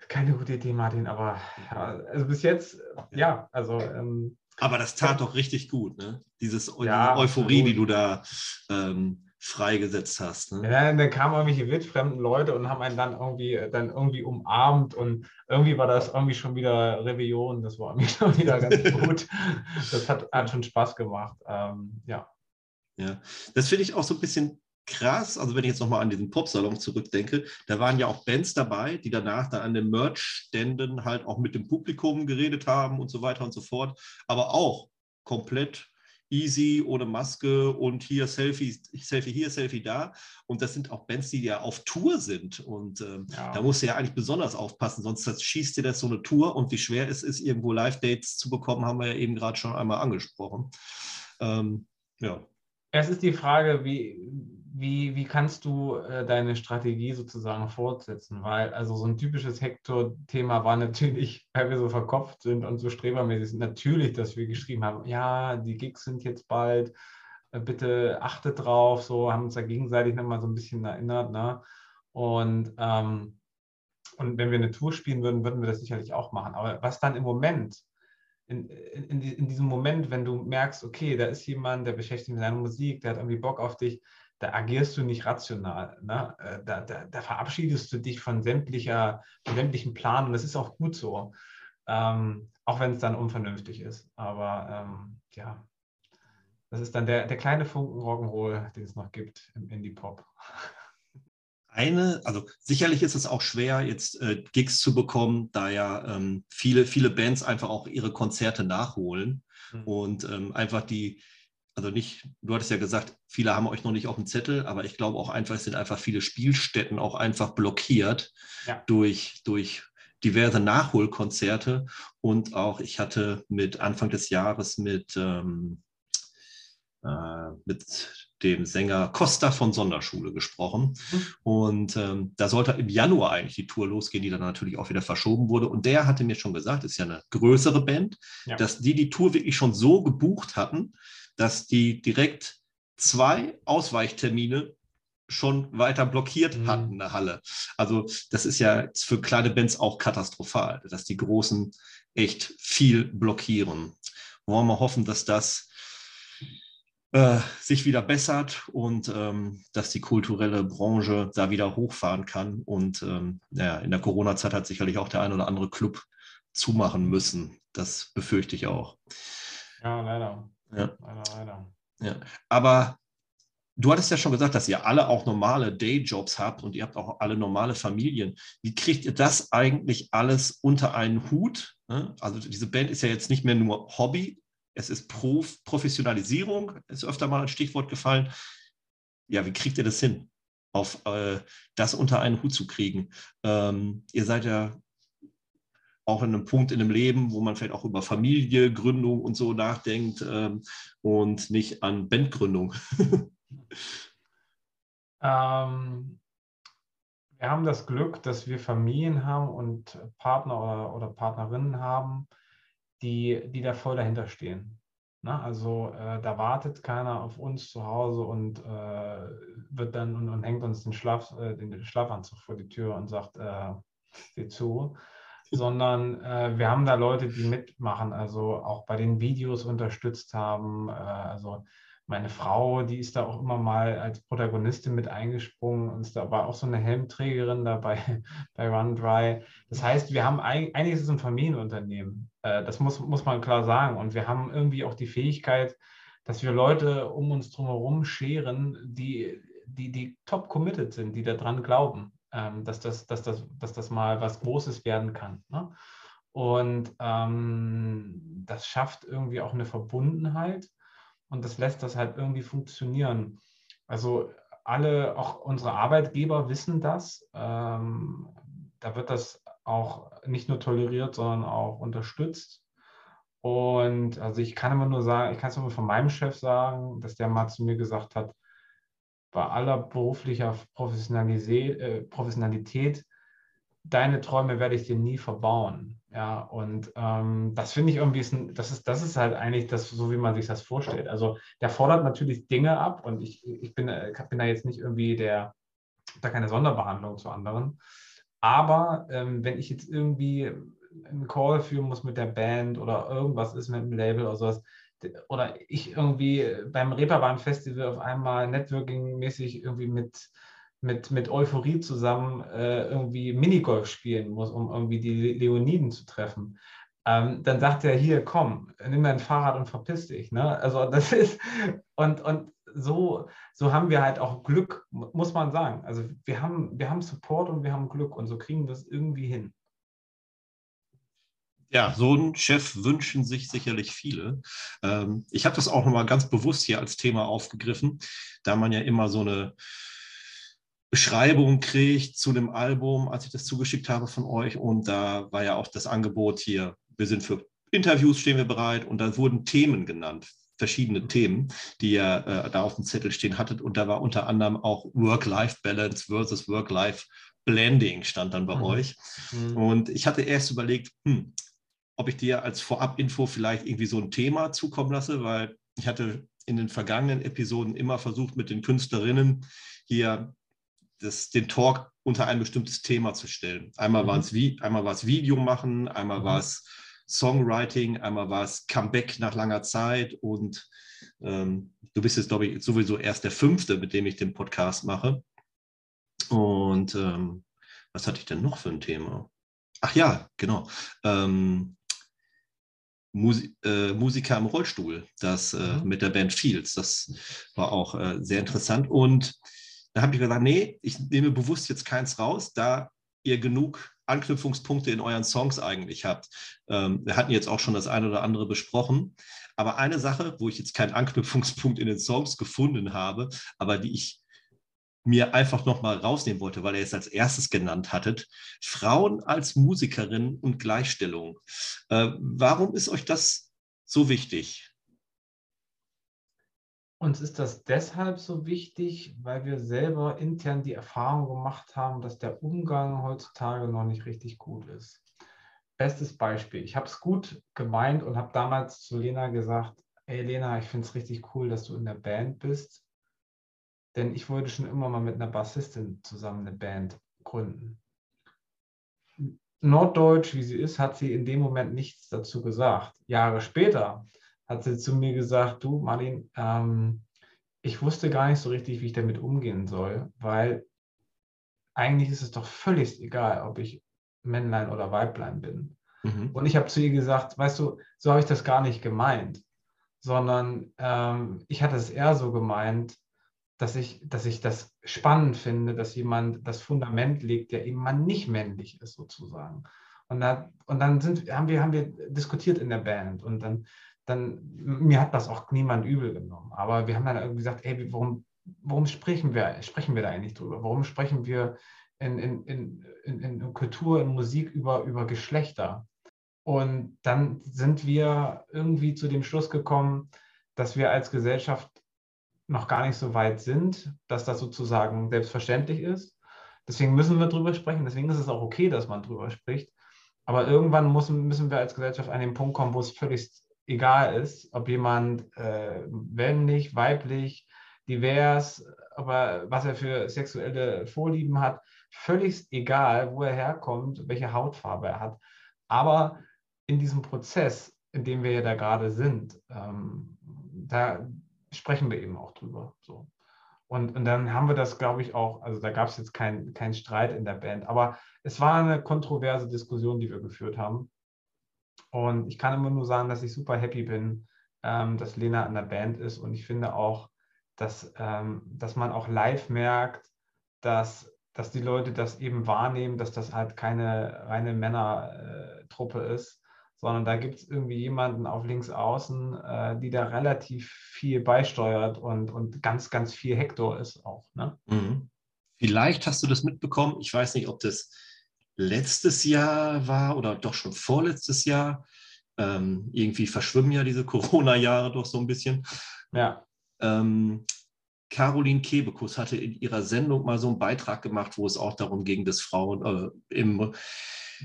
keine gute Idee, Martin, aber ja, also bis jetzt, ja, also ähm, aber das tat doch richtig gut, ne? Dieses, ja, diese Euphorie, absolut. die du da ähm, freigesetzt hast. Ne? Ja, dann kamen irgendwelche wildfremden Leute und haben einen dann irgendwie, dann irgendwie umarmt und irgendwie war das irgendwie schon wieder Revision, das war irgendwie schon wieder ganz gut. Das hat, hat schon Spaß gemacht. Ähm, ja. Ja, das finde ich auch so ein bisschen krass, also wenn ich jetzt nochmal an diesen Popsalon zurückdenke, da waren ja auch Bands dabei, die danach dann an den Merch-Ständen halt auch mit dem Publikum geredet haben und so weiter und so fort, aber auch komplett easy, ohne Maske und hier Selfie, Selfie hier, Selfie da. Und das sind auch Bands, die ja auf Tour sind. Und ähm, ja. da musst du ja eigentlich besonders aufpassen, sonst schießt dir das so eine Tour. Und wie schwer es ist, irgendwo Live-Dates zu bekommen, haben wir ja eben gerade schon einmal angesprochen. Ähm, ja. Es ist die Frage, wie, wie, wie kannst du äh, deine Strategie sozusagen fortsetzen? Weil also so ein typisches Hector-Thema war natürlich, weil wir so verkopft sind und so strebermäßig sind, natürlich, dass wir geschrieben haben, ja, die Gigs sind jetzt bald, äh, bitte achtet drauf, so haben uns da gegenseitig nochmal so ein bisschen erinnert. Ne? Und, ähm, und wenn wir eine Tour spielen würden, würden wir das sicherlich auch machen. Aber was dann im Moment in, in, in, diesem Moment, wenn du merkst, okay, da ist jemand, der beschäftigt sich mit deiner Musik, der hat irgendwie Bock auf dich, da agierst du nicht rational. Ne? Äh, da, da, da, verabschiedest du dich von, sämtlicher, von sämtlichen Planen. Das ist auch gut so. Ähm, auch wenn es dann unvernünftig ist. Aber ähm, ja, das ist dann der, der kleine Funken Rock'n'Roll, den es noch gibt im Indie-Pop. Eine, also sicherlich ist es auch schwer, jetzt äh, Gigs zu bekommen, da ja ähm, viele, viele Bands einfach auch ihre Konzerte nachholen mhm. und ähm, einfach die, also nicht, du hattest ja gesagt, viele haben euch noch nicht auf dem Zettel, aber ich glaube auch einfach, es sind einfach viele Spielstätten auch einfach blockiert ja. durch, durch diverse Nachholkonzerte. Und auch ich hatte mit Anfang des Jahres mit, ähm, äh, mit dem Sänger Costa von Sonderschule gesprochen. Mhm. Und ähm, da sollte im Januar eigentlich die Tour losgehen, die dann natürlich auch wieder verschoben wurde. Und der hatte mir schon gesagt, ist ja eine größere Band, ja. dass die die Tour wirklich schon so gebucht hatten, dass die direkt zwei Ausweichtermine schon weiter blockiert mhm. hatten in der Halle. Also das ist ja für kleine Bands auch katastrophal, dass die Großen echt viel blockieren. Wollen wir hoffen, dass das äh, sich wieder bessert und ähm, dass die kulturelle Branche da wieder hochfahren kann. Und ähm, ja, in der Corona-Zeit hat sicherlich auch der ein oder andere Club zumachen müssen. Das befürchte ich auch. Ja, leider. Ja. Leider, leider. Ja. Aber Du hattest ja schon gesagt, dass ihr alle auch normale Dayjobs habt und ihr habt auch alle normale Familien. Wie kriegt ihr das eigentlich alles unter einen Hut? Ne? Also diese Band ist ja jetzt nicht mehr nur Hobby, es ist Prof Professionalisierung, ist öfter mal ein Stichwort gefallen. Ja, wie kriegt ihr das hin, auf äh, das unter einen Hut zu kriegen? Ähm, ihr seid ja auch in einem Punkt in dem Leben, wo man vielleicht auch über Familie, Gründung und so nachdenkt ähm, und nicht an Bandgründung. ähm, wir haben das Glück, dass wir Familien haben und Partner oder, oder Partnerinnen haben, die, die da voll dahinter stehen. Na, ne? also äh, da wartet keiner auf uns zu Hause und äh, wird dann und, und, hängt uns den, Schlaf, äh, den Schlafanzug vor die Tür und sagt, äh, sieh zu, sondern äh, wir haben da Leute, die mitmachen, also auch bei den Videos unterstützt haben. Äh, also meine Frau, die ist da auch immer mal als Protagonistin mit eingesprungen und da war auch so eine Helmträgerin dabei bei Run Dry. Das heißt, wir haben eigentlich ist es ein Familienunternehmen. Äh, das muss, muss man klar sagen. Und wir haben irgendwie auch die Fähigkeit, dass wir Leute um uns drumherum scheren, die, die, die top committed sind, die daran glauben, ähm, dass, das, dass, das, dass das mal was Großes werden kann. Ne? Und ähm, das schafft irgendwie auch eine Verbundenheit und das lässt das halt irgendwie funktionieren. Also alle, auch unsere Arbeitgeber wissen das. Ähm, da wird das auch nicht nur toleriert, sondern auch unterstützt. Und also ich kann immer nur sagen, ich kann es nur von meinem Chef sagen, dass der mal zu mir gesagt hat, bei aller beruflicher äh, Professionalität, deine Träume werde ich dir nie verbauen. Ja, und ähm, das finde ich irgendwie, ist ein, das, ist, das ist halt eigentlich das, so wie man sich das vorstellt. Also der fordert natürlich Dinge ab und ich, ich bin, äh, bin da jetzt nicht irgendwie der, da keine Sonderbehandlung zu anderen. Aber ähm, wenn ich jetzt irgendwie einen Call führen muss mit der Band oder irgendwas ist mit dem Label oder sowas, oder ich irgendwie beim Reeperbahn Festival auf einmal Networking-mäßig irgendwie mit mit, mit Euphorie zusammen äh, irgendwie Minigolf spielen muss, um irgendwie die Leoniden zu treffen. Ähm, dann sagt er, hier, komm, nimm dein Fahrrad und verpiss dich. Ne? Also das ist, und, und so, so haben wir halt auch Glück, muss man sagen. Also wir haben, wir haben Support und wir haben Glück und so kriegen wir es irgendwie hin. Ja, so einen Chef wünschen sich sicherlich viele. Ähm, ich habe das auch nochmal ganz bewusst hier als Thema aufgegriffen, da man ja immer so eine Beschreibung kriegt zu dem Album, als ich das zugeschickt habe von euch. Und da war ja auch das Angebot hier, wir sind für Interviews, stehen wir bereit. Und da wurden Themen genannt, verschiedene Themen, die ihr äh, da auf dem Zettel stehen hattet. Und da war unter anderem auch Work-Life-Balance versus Work-Life-Blending stand dann bei mhm. euch. Mhm. Und ich hatte erst überlegt, hm, ob ich dir als Vorab-Info vielleicht irgendwie so ein Thema zukommen lasse, weil ich hatte in den vergangenen Episoden immer versucht, mit den Künstlerinnen hier das, den Talk unter ein bestimmtes Thema zu stellen. Einmal mhm. war es einmal war es Video machen, einmal mhm. war es Songwriting, einmal war es Comeback nach langer Zeit und ähm, du bist jetzt, glaube ich, sowieso erst der fünfte, mit dem ich den Podcast mache. Und ähm, was hatte ich denn noch für ein Thema? Ach ja, genau. Ähm, Musi äh, Musiker im Rollstuhl, das äh, mhm. mit der Band Fields. Das war auch äh, sehr interessant. Und da habe ich gesagt, nee, ich nehme bewusst jetzt keins raus, da ihr genug Anknüpfungspunkte in euren Songs eigentlich habt. Ähm, wir hatten jetzt auch schon das eine oder andere besprochen. Aber eine Sache, wo ich jetzt keinen Anknüpfungspunkt in den Songs gefunden habe, aber die ich mir einfach nochmal rausnehmen wollte, weil ihr es als erstes genannt hattet, Frauen als Musikerin und Gleichstellung. Äh, warum ist euch das so wichtig? Uns ist das deshalb so wichtig, weil wir selber intern die Erfahrung gemacht haben, dass der Umgang heutzutage noch nicht richtig gut ist. Bestes Beispiel. Ich habe es gut gemeint und habe damals zu Lena gesagt, hey Lena, ich finde es richtig cool, dass du in der Band bist. Denn ich wollte schon immer mal mit einer Bassistin zusammen eine Band gründen. Norddeutsch, wie sie ist, hat sie in dem Moment nichts dazu gesagt. Jahre später hat sie zu mir gesagt, du Martin, ähm, ich wusste gar nicht so richtig, wie ich damit umgehen soll, weil eigentlich ist es doch völlig egal, ob ich Männlein oder Weiblein bin. Mhm. Und ich habe zu ihr gesagt, weißt du, so habe ich das gar nicht gemeint, sondern ähm, ich hatte es eher so gemeint, dass ich, dass ich das spannend finde, dass jemand das Fundament legt, der eben mal nicht männlich ist, sozusagen. Und, da, und dann sind, haben, wir, haben wir diskutiert in der Band und dann, dann, mir hat das auch niemand übel genommen. Aber wir haben dann irgendwie gesagt, ey, warum, warum sprechen, wir, sprechen wir da eigentlich drüber? Warum sprechen wir in, in, in, in, in Kultur, in Musik über, über Geschlechter? Und dann sind wir irgendwie zu dem Schluss gekommen, dass wir als Gesellschaft noch gar nicht so weit sind, dass das sozusagen selbstverständlich ist. Deswegen müssen wir drüber sprechen. Deswegen ist es auch okay, dass man drüber spricht. Aber irgendwann müssen, müssen wir als Gesellschaft an den Punkt kommen, wo es völlig egal ist, ob jemand äh, männlich, weiblich, divers, aber was er für sexuelle Vorlieben hat, völlig egal, wo er herkommt, welche Hautfarbe er hat. Aber in diesem Prozess, in dem wir ja da gerade sind, ähm, da sprechen wir eben auch drüber. So. Und, und dann haben wir das, glaube ich, auch, also da gab es jetzt keinen kein Streit in der Band, aber es war eine kontroverse Diskussion, die wir geführt haben. Und ich kann immer nur sagen, dass ich super happy bin, ähm, dass Lena an der Band ist. Und ich finde auch, dass, ähm, dass man auch live merkt, dass, dass die Leute das eben wahrnehmen, dass das halt keine reine Männertruppe ist, sondern da gibt es irgendwie jemanden auf links außen, äh, die da relativ viel beisteuert und, und ganz, ganz viel Hektor ist auch. Ne? Mhm. Vielleicht hast du das mitbekommen. Ich weiß nicht, ob das letztes Jahr war oder doch schon vorletztes Jahr. Ähm, irgendwie verschwimmen ja diese Corona-Jahre doch so ein bisschen. Ja. Ähm, Caroline Kebekus hatte in ihrer Sendung mal so einen Beitrag gemacht, wo es auch darum ging, dass Frauen äh, im,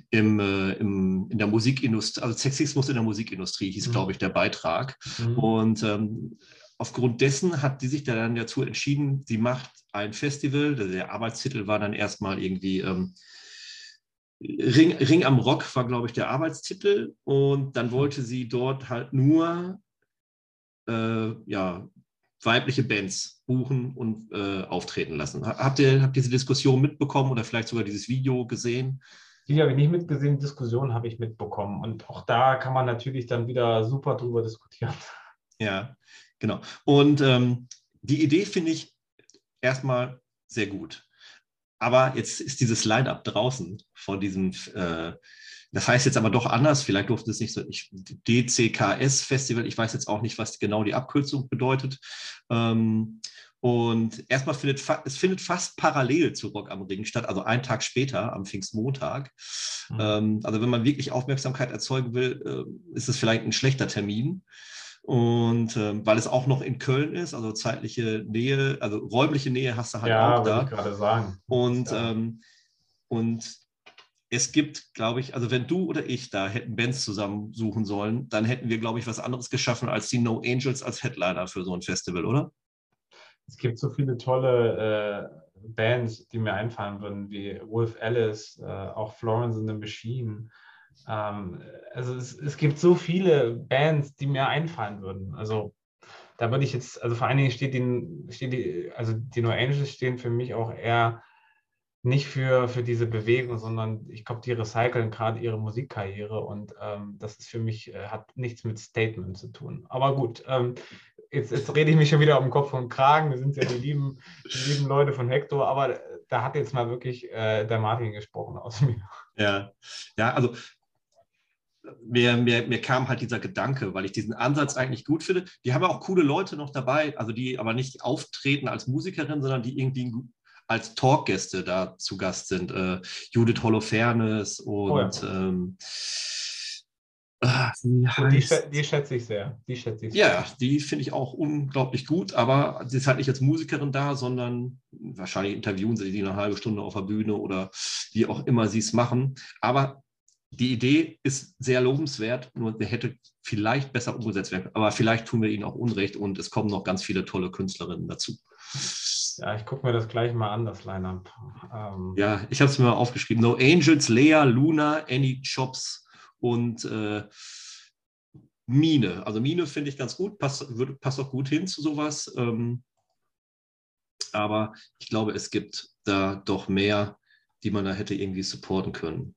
im, äh, im, in der Musikindustrie, also Sexismus in der Musikindustrie hieß, mhm. glaube ich, der Beitrag. Mhm. Und ähm, aufgrund dessen hat die sich dann dazu entschieden, sie macht ein Festival, der Arbeitstitel war dann erstmal irgendwie ähm, Ring, Ring am Rock war, glaube ich, der Arbeitstitel. Und dann wollte sie dort halt nur äh, ja, weibliche Bands buchen und äh, auftreten lassen. Habt ihr, habt ihr diese Diskussion mitbekommen oder vielleicht sogar dieses Video gesehen? Die habe ich nicht mitgesehen, Diskussion habe ich mitbekommen. Und auch da kann man natürlich dann wieder super drüber diskutieren. Ja, genau. Und ähm, die Idee finde ich erstmal sehr gut. Aber jetzt ist dieses Line-up draußen von diesem, äh, das heißt jetzt aber doch anders, vielleicht durfte es nicht so, ich, DCKS-Festival, ich weiß jetzt auch nicht, was genau die Abkürzung bedeutet. Ähm, und erstmal findet es findet fast parallel zu Rock am Ring statt, also einen Tag später, am Pfingstmontag. Mhm. Ähm, also wenn man wirklich Aufmerksamkeit erzeugen will, äh, ist es vielleicht ein schlechter Termin. Und ähm, weil es auch noch in Köln ist, also zeitliche Nähe, also räumliche Nähe hast du halt ja, auch da. Ich gerade sagen. Und, ja. ähm, und es gibt, glaube ich, also wenn du oder ich da hätten Bands zusammensuchen sollen, dann hätten wir, glaube ich, was anderes geschaffen als die No Angels als Headliner für so ein Festival, oder? Es gibt so viele tolle äh, Bands, die mir einfallen würden, wie Wolf Alice, äh, auch Florence and the Machine. Ähm, also es, es, gibt so viele Bands, die mir einfallen würden. Also da würde ich jetzt, also vor allen Dingen steht die, steht die, also die No Angels stehen für mich auch eher nicht für, für diese Bewegung, sondern ich glaube, die recyceln gerade ihre Musikkarriere und ähm, das ist für mich, äh, hat nichts mit Statement zu tun. Aber gut, ähm, jetzt, jetzt rede ich mich schon wieder um Kopf und Kragen. Wir sind ja die lieben, die lieben Leute von Hector, aber da hat jetzt mal wirklich äh, der Martin gesprochen aus mir. Ja, ja also mir, mir, mir kam halt dieser Gedanke, weil ich diesen Ansatz eigentlich gut finde. Die haben auch coole Leute noch dabei, also die aber nicht auftreten als Musikerin, sondern die irgendwie als Talkgäste da zu Gast sind. Äh, Judith Holofernes und oh ja. ähm, ah, die, die, schätze ich sehr. Die schätze ich sehr. Ja, die finde ich auch unglaublich gut, aber sie ist halt nicht als Musikerin da, sondern wahrscheinlich interviewen sie die eine halbe Stunde auf der Bühne oder wie auch immer sie es machen. Aber die Idee ist sehr lobenswert, nur der hätte vielleicht besser umgesetzt werden. Aber vielleicht tun wir ihnen auch Unrecht und es kommen noch ganz viele tolle Künstlerinnen dazu. Ja, ich gucke mir das gleich mal an, das Line-Up. Ähm ja, ich habe es mir mal aufgeschrieben. No Angels, Lea, Luna, Annie Chops und äh, Mine. Also Mine finde ich ganz gut, passt, wird, passt auch gut hin zu sowas. Ähm, aber ich glaube, es gibt da doch mehr, die man da hätte irgendwie supporten können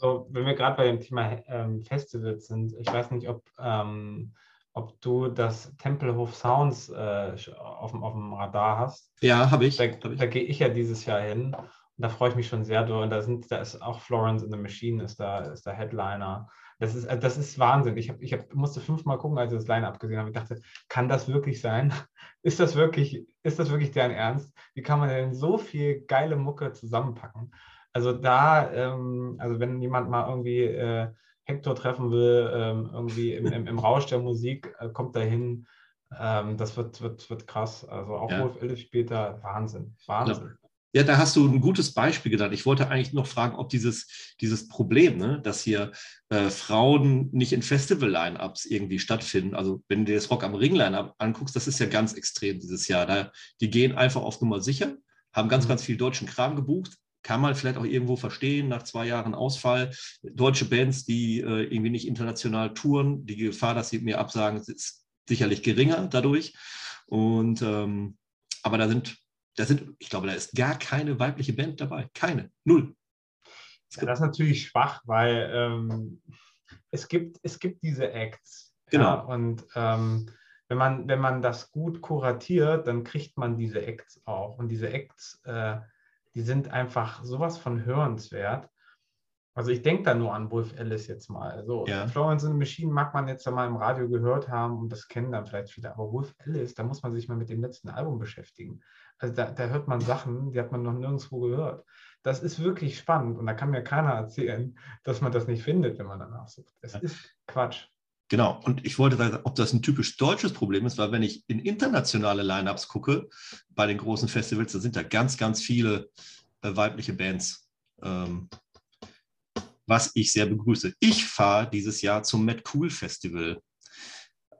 so, wenn wir gerade bei dem Thema ähm, Festivals sind, ich weiß nicht, ob, ähm, ob du das Tempelhof Sounds äh, auf, dem, auf dem Radar hast. Ja, habe ich. Da, hab ich. da gehe ich ja dieses Jahr hin. Da freue ich mich schon sehr durch. Und da, sind, da ist auch Florence in the Machine, ist da, ist der Headliner. Das ist, das ist Wahnsinn. Ich, hab, ich hab, musste fünfmal gucken, als ich das Line-Up gesehen habe. Ich dachte, kann das wirklich sein? Ist das wirklich, ist das wirklich dein Ernst? Wie kann man denn so viel geile Mucke zusammenpacken? Also da, ähm, also wenn jemand mal irgendwie äh, Hector treffen will, ähm, irgendwie im, im, im, Rausch der Musik, äh, kommt da hin. Ähm, das wird, wird, wird krass. Also auch ja. Wolf Ellis später, Wahnsinn. Wahnsinn. Ja, da hast du ein gutes Beispiel genannt. Ich wollte eigentlich noch fragen, ob dieses, dieses Problem, ne, dass hier äh, Frauen nicht in Festival-Line-Ups irgendwie stattfinden. Also wenn du dir das Rock am Ring-Line-Up anguckst, das ist ja ganz extrem dieses Jahr. Da, die gehen einfach auf Nummer sicher, haben ganz, mhm. ganz viel deutschen Kram gebucht. Kann man vielleicht auch irgendwo verstehen, nach zwei Jahren Ausfall. Deutsche Bands, die äh, irgendwie nicht international touren, die Gefahr, dass sie mir absagen, ist sicherlich geringer dadurch. Und ähm, aber da sind da sind, ich glaube, da ist gar keine weibliche Band dabei. Keine. Null. Ja, das ist natürlich schwach, weil ähm, es, gibt, es gibt diese Acts. Genau. Ja, und ähm, wenn, man, wenn man das gut kuratiert, dann kriegt man diese Acts auch. Und diese Acts, äh, die sind einfach sowas von hörenswert. Also ich denke da nur an Wolf Alice jetzt mal. Also ja. Florence in the Machine mag man jetzt ja mal im Radio gehört haben und das kennen dann vielleicht viele. Aber Wolf Alice, da muss man sich mal mit dem letzten Album beschäftigen. Also da, da hört man Sachen, die hat man noch nirgendwo gehört. Das ist wirklich spannend und da kann mir keiner erzählen, dass man das nicht findet, wenn man danach sucht. Es ja. ist Quatsch. Genau, und ich wollte sagen, ob das ein typisch deutsches Problem ist, weil wenn ich in internationale Lineups gucke, bei den großen Festivals, da sind da ganz, ganz viele äh, weibliche Bands. Ähm, was ich sehr begrüße. Ich fahre dieses Jahr zum Mad Cool Festival.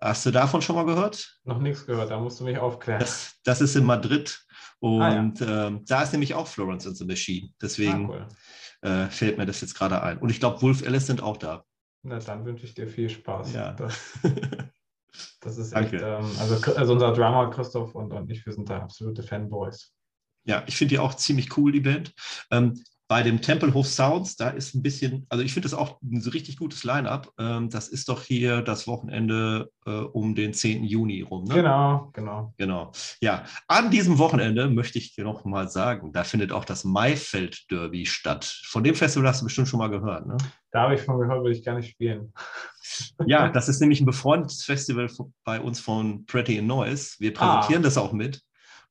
Hast du davon schon mal gehört? Noch nichts gehört, da musst du mich aufklären. Das, das ist in Madrid und ah, ja. ähm, da ist nämlich auch Florence and the Machine. Deswegen ah, cool. äh, fällt mir das jetzt gerade ein. Und ich glaube, Wolf Alice sind auch da. Na, dann wünsche ich dir viel Spaß. Ja. Das, das ist echt, ähm, also, also, unser Drummer Christoph und, und ich, wir sind da absolute Fanboys. Ja, ich finde die auch ziemlich cool, die Band. Ähm, bei dem Tempelhof Sounds, da ist ein bisschen, also ich finde das auch ein richtig gutes Line-up. Ähm, das ist doch hier das Wochenende äh, um den 10. Juni rum. Ne? Genau, genau. Genau. Ja, an diesem Wochenende möchte ich dir noch mal sagen, da findet auch das Maifeld Derby statt. Von dem Festival hast du bestimmt schon mal gehört, ne? Da habe ich von gehört, würde ich gar nicht spielen. Ja, das ist nämlich ein befreundetes Festival bei uns von Pretty Noise. Wir präsentieren ah. das auch mit.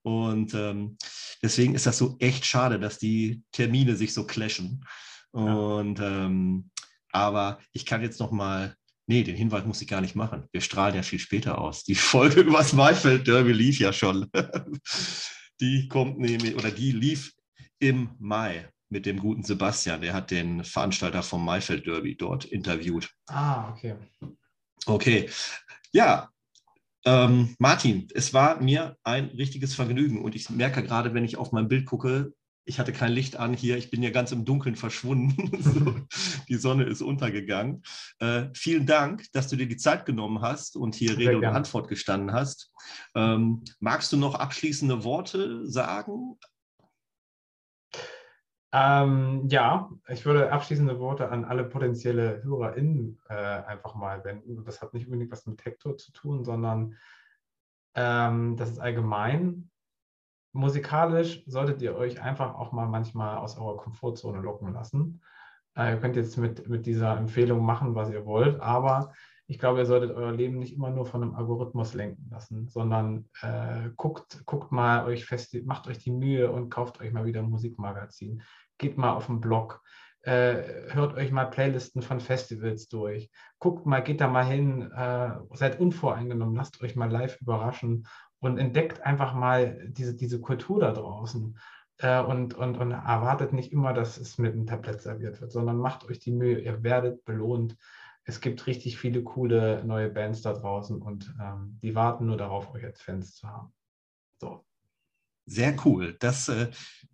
Und ähm, deswegen ist das so echt schade, dass die Termine sich so clashen. Und ähm, aber ich kann jetzt noch mal, nee, den Hinweis muss ich gar nicht machen. Wir strahlen ja viel später aus. Die Folge über das Maifeld Derby lief ja schon. die kommt nämlich, oder die lief im Mai mit dem guten Sebastian. Der hat den Veranstalter vom Maifeld Derby dort interviewt. Ah, okay. Okay. Ja, ähm, Martin, es war mir ein richtiges Vergnügen und ich merke gerade, wenn ich auf mein Bild gucke, ich hatte kein Licht an hier, ich bin ja ganz im Dunkeln verschwunden. so, die Sonne ist untergegangen. Äh, vielen Dank, dass du dir die Zeit genommen hast und hier Rede und Antwort gestanden hast. Ähm, magst du noch abschließende Worte sagen? Ähm, ja, ich würde abschließende Worte an alle potenzielle HörerInnen äh, einfach mal wenden. Das hat nicht unbedingt was mit Hector zu tun, sondern ähm, das ist allgemein. Musikalisch solltet ihr euch einfach auch mal manchmal aus eurer Komfortzone locken lassen. Äh, ihr könnt jetzt mit, mit dieser Empfehlung machen, was ihr wollt, aber ich glaube, ihr solltet euer Leben nicht immer nur von einem Algorithmus lenken lassen, sondern äh, guckt, guckt mal euch fest, macht euch die Mühe und kauft euch mal wieder ein Musikmagazin. Geht mal auf den Blog, äh, hört euch mal Playlisten von Festivals durch. Guckt mal, geht da mal hin, äh, seid unvoreingenommen, lasst euch mal live überraschen und entdeckt einfach mal diese, diese Kultur da draußen. Äh, und, und, und erwartet nicht immer, dass es mit einem Tablett serviert wird, sondern macht euch die Mühe, ihr werdet belohnt es gibt richtig viele coole neue Bands da draußen und ähm, die warten nur darauf, euch als Fans zu haben. So. Sehr cool. Das äh,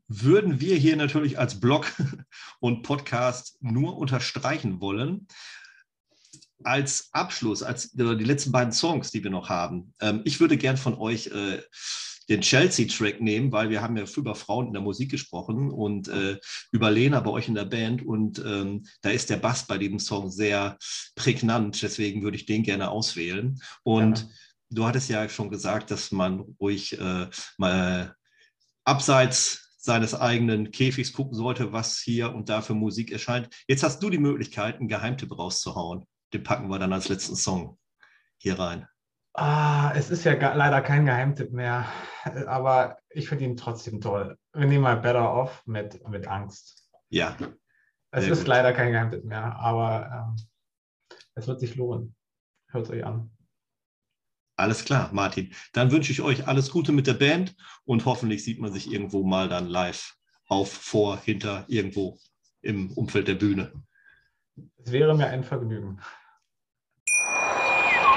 würden wir hier natürlich als Blog und Podcast nur unterstreichen wollen. Als Abschluss, als äh, die letzten beiden Songs, die wir noch haben, ähm, ich würde gern von euch äh, den Chelsea-Track nehmen, weil wir haben ja über Frauen in der Musik gesprochen und äh, über Lena bei euch in der Band und ähm, da ist der Bass bei diesem Song sehr prägnant, deswegen würde ich den gerne auswählen. Und ja. du hattest ja schon gesagt, dass man ruhig äh, mal abseits seines eigenen Käfigs gucken sollte, was hier und da für Musik erscheint. Jetzt hast du die Möglichkeit, einen Geheimtipp rauszuhauen. Den packen wir dann als letzten Song hier rein. Ah, es ist ja leider kein Geheimtipp mehr, aber ich finde ihn trotzdem toll. Wir nehmen mal Better Off mit, mit Angst. Ja. Es ist gut. leider kein Geheimtipp mehr, aber ähm, es wird sich lohnen. Hört euch an. Alles klar, Martin. Dann wünsche ich euch alles Gute mit der Band und hoffentlich sieht man sich irgendwo mal dann live auf, vor, hinter, irgendwo im Umfeld der Bühne. Es wäre mir ein Vergnügen.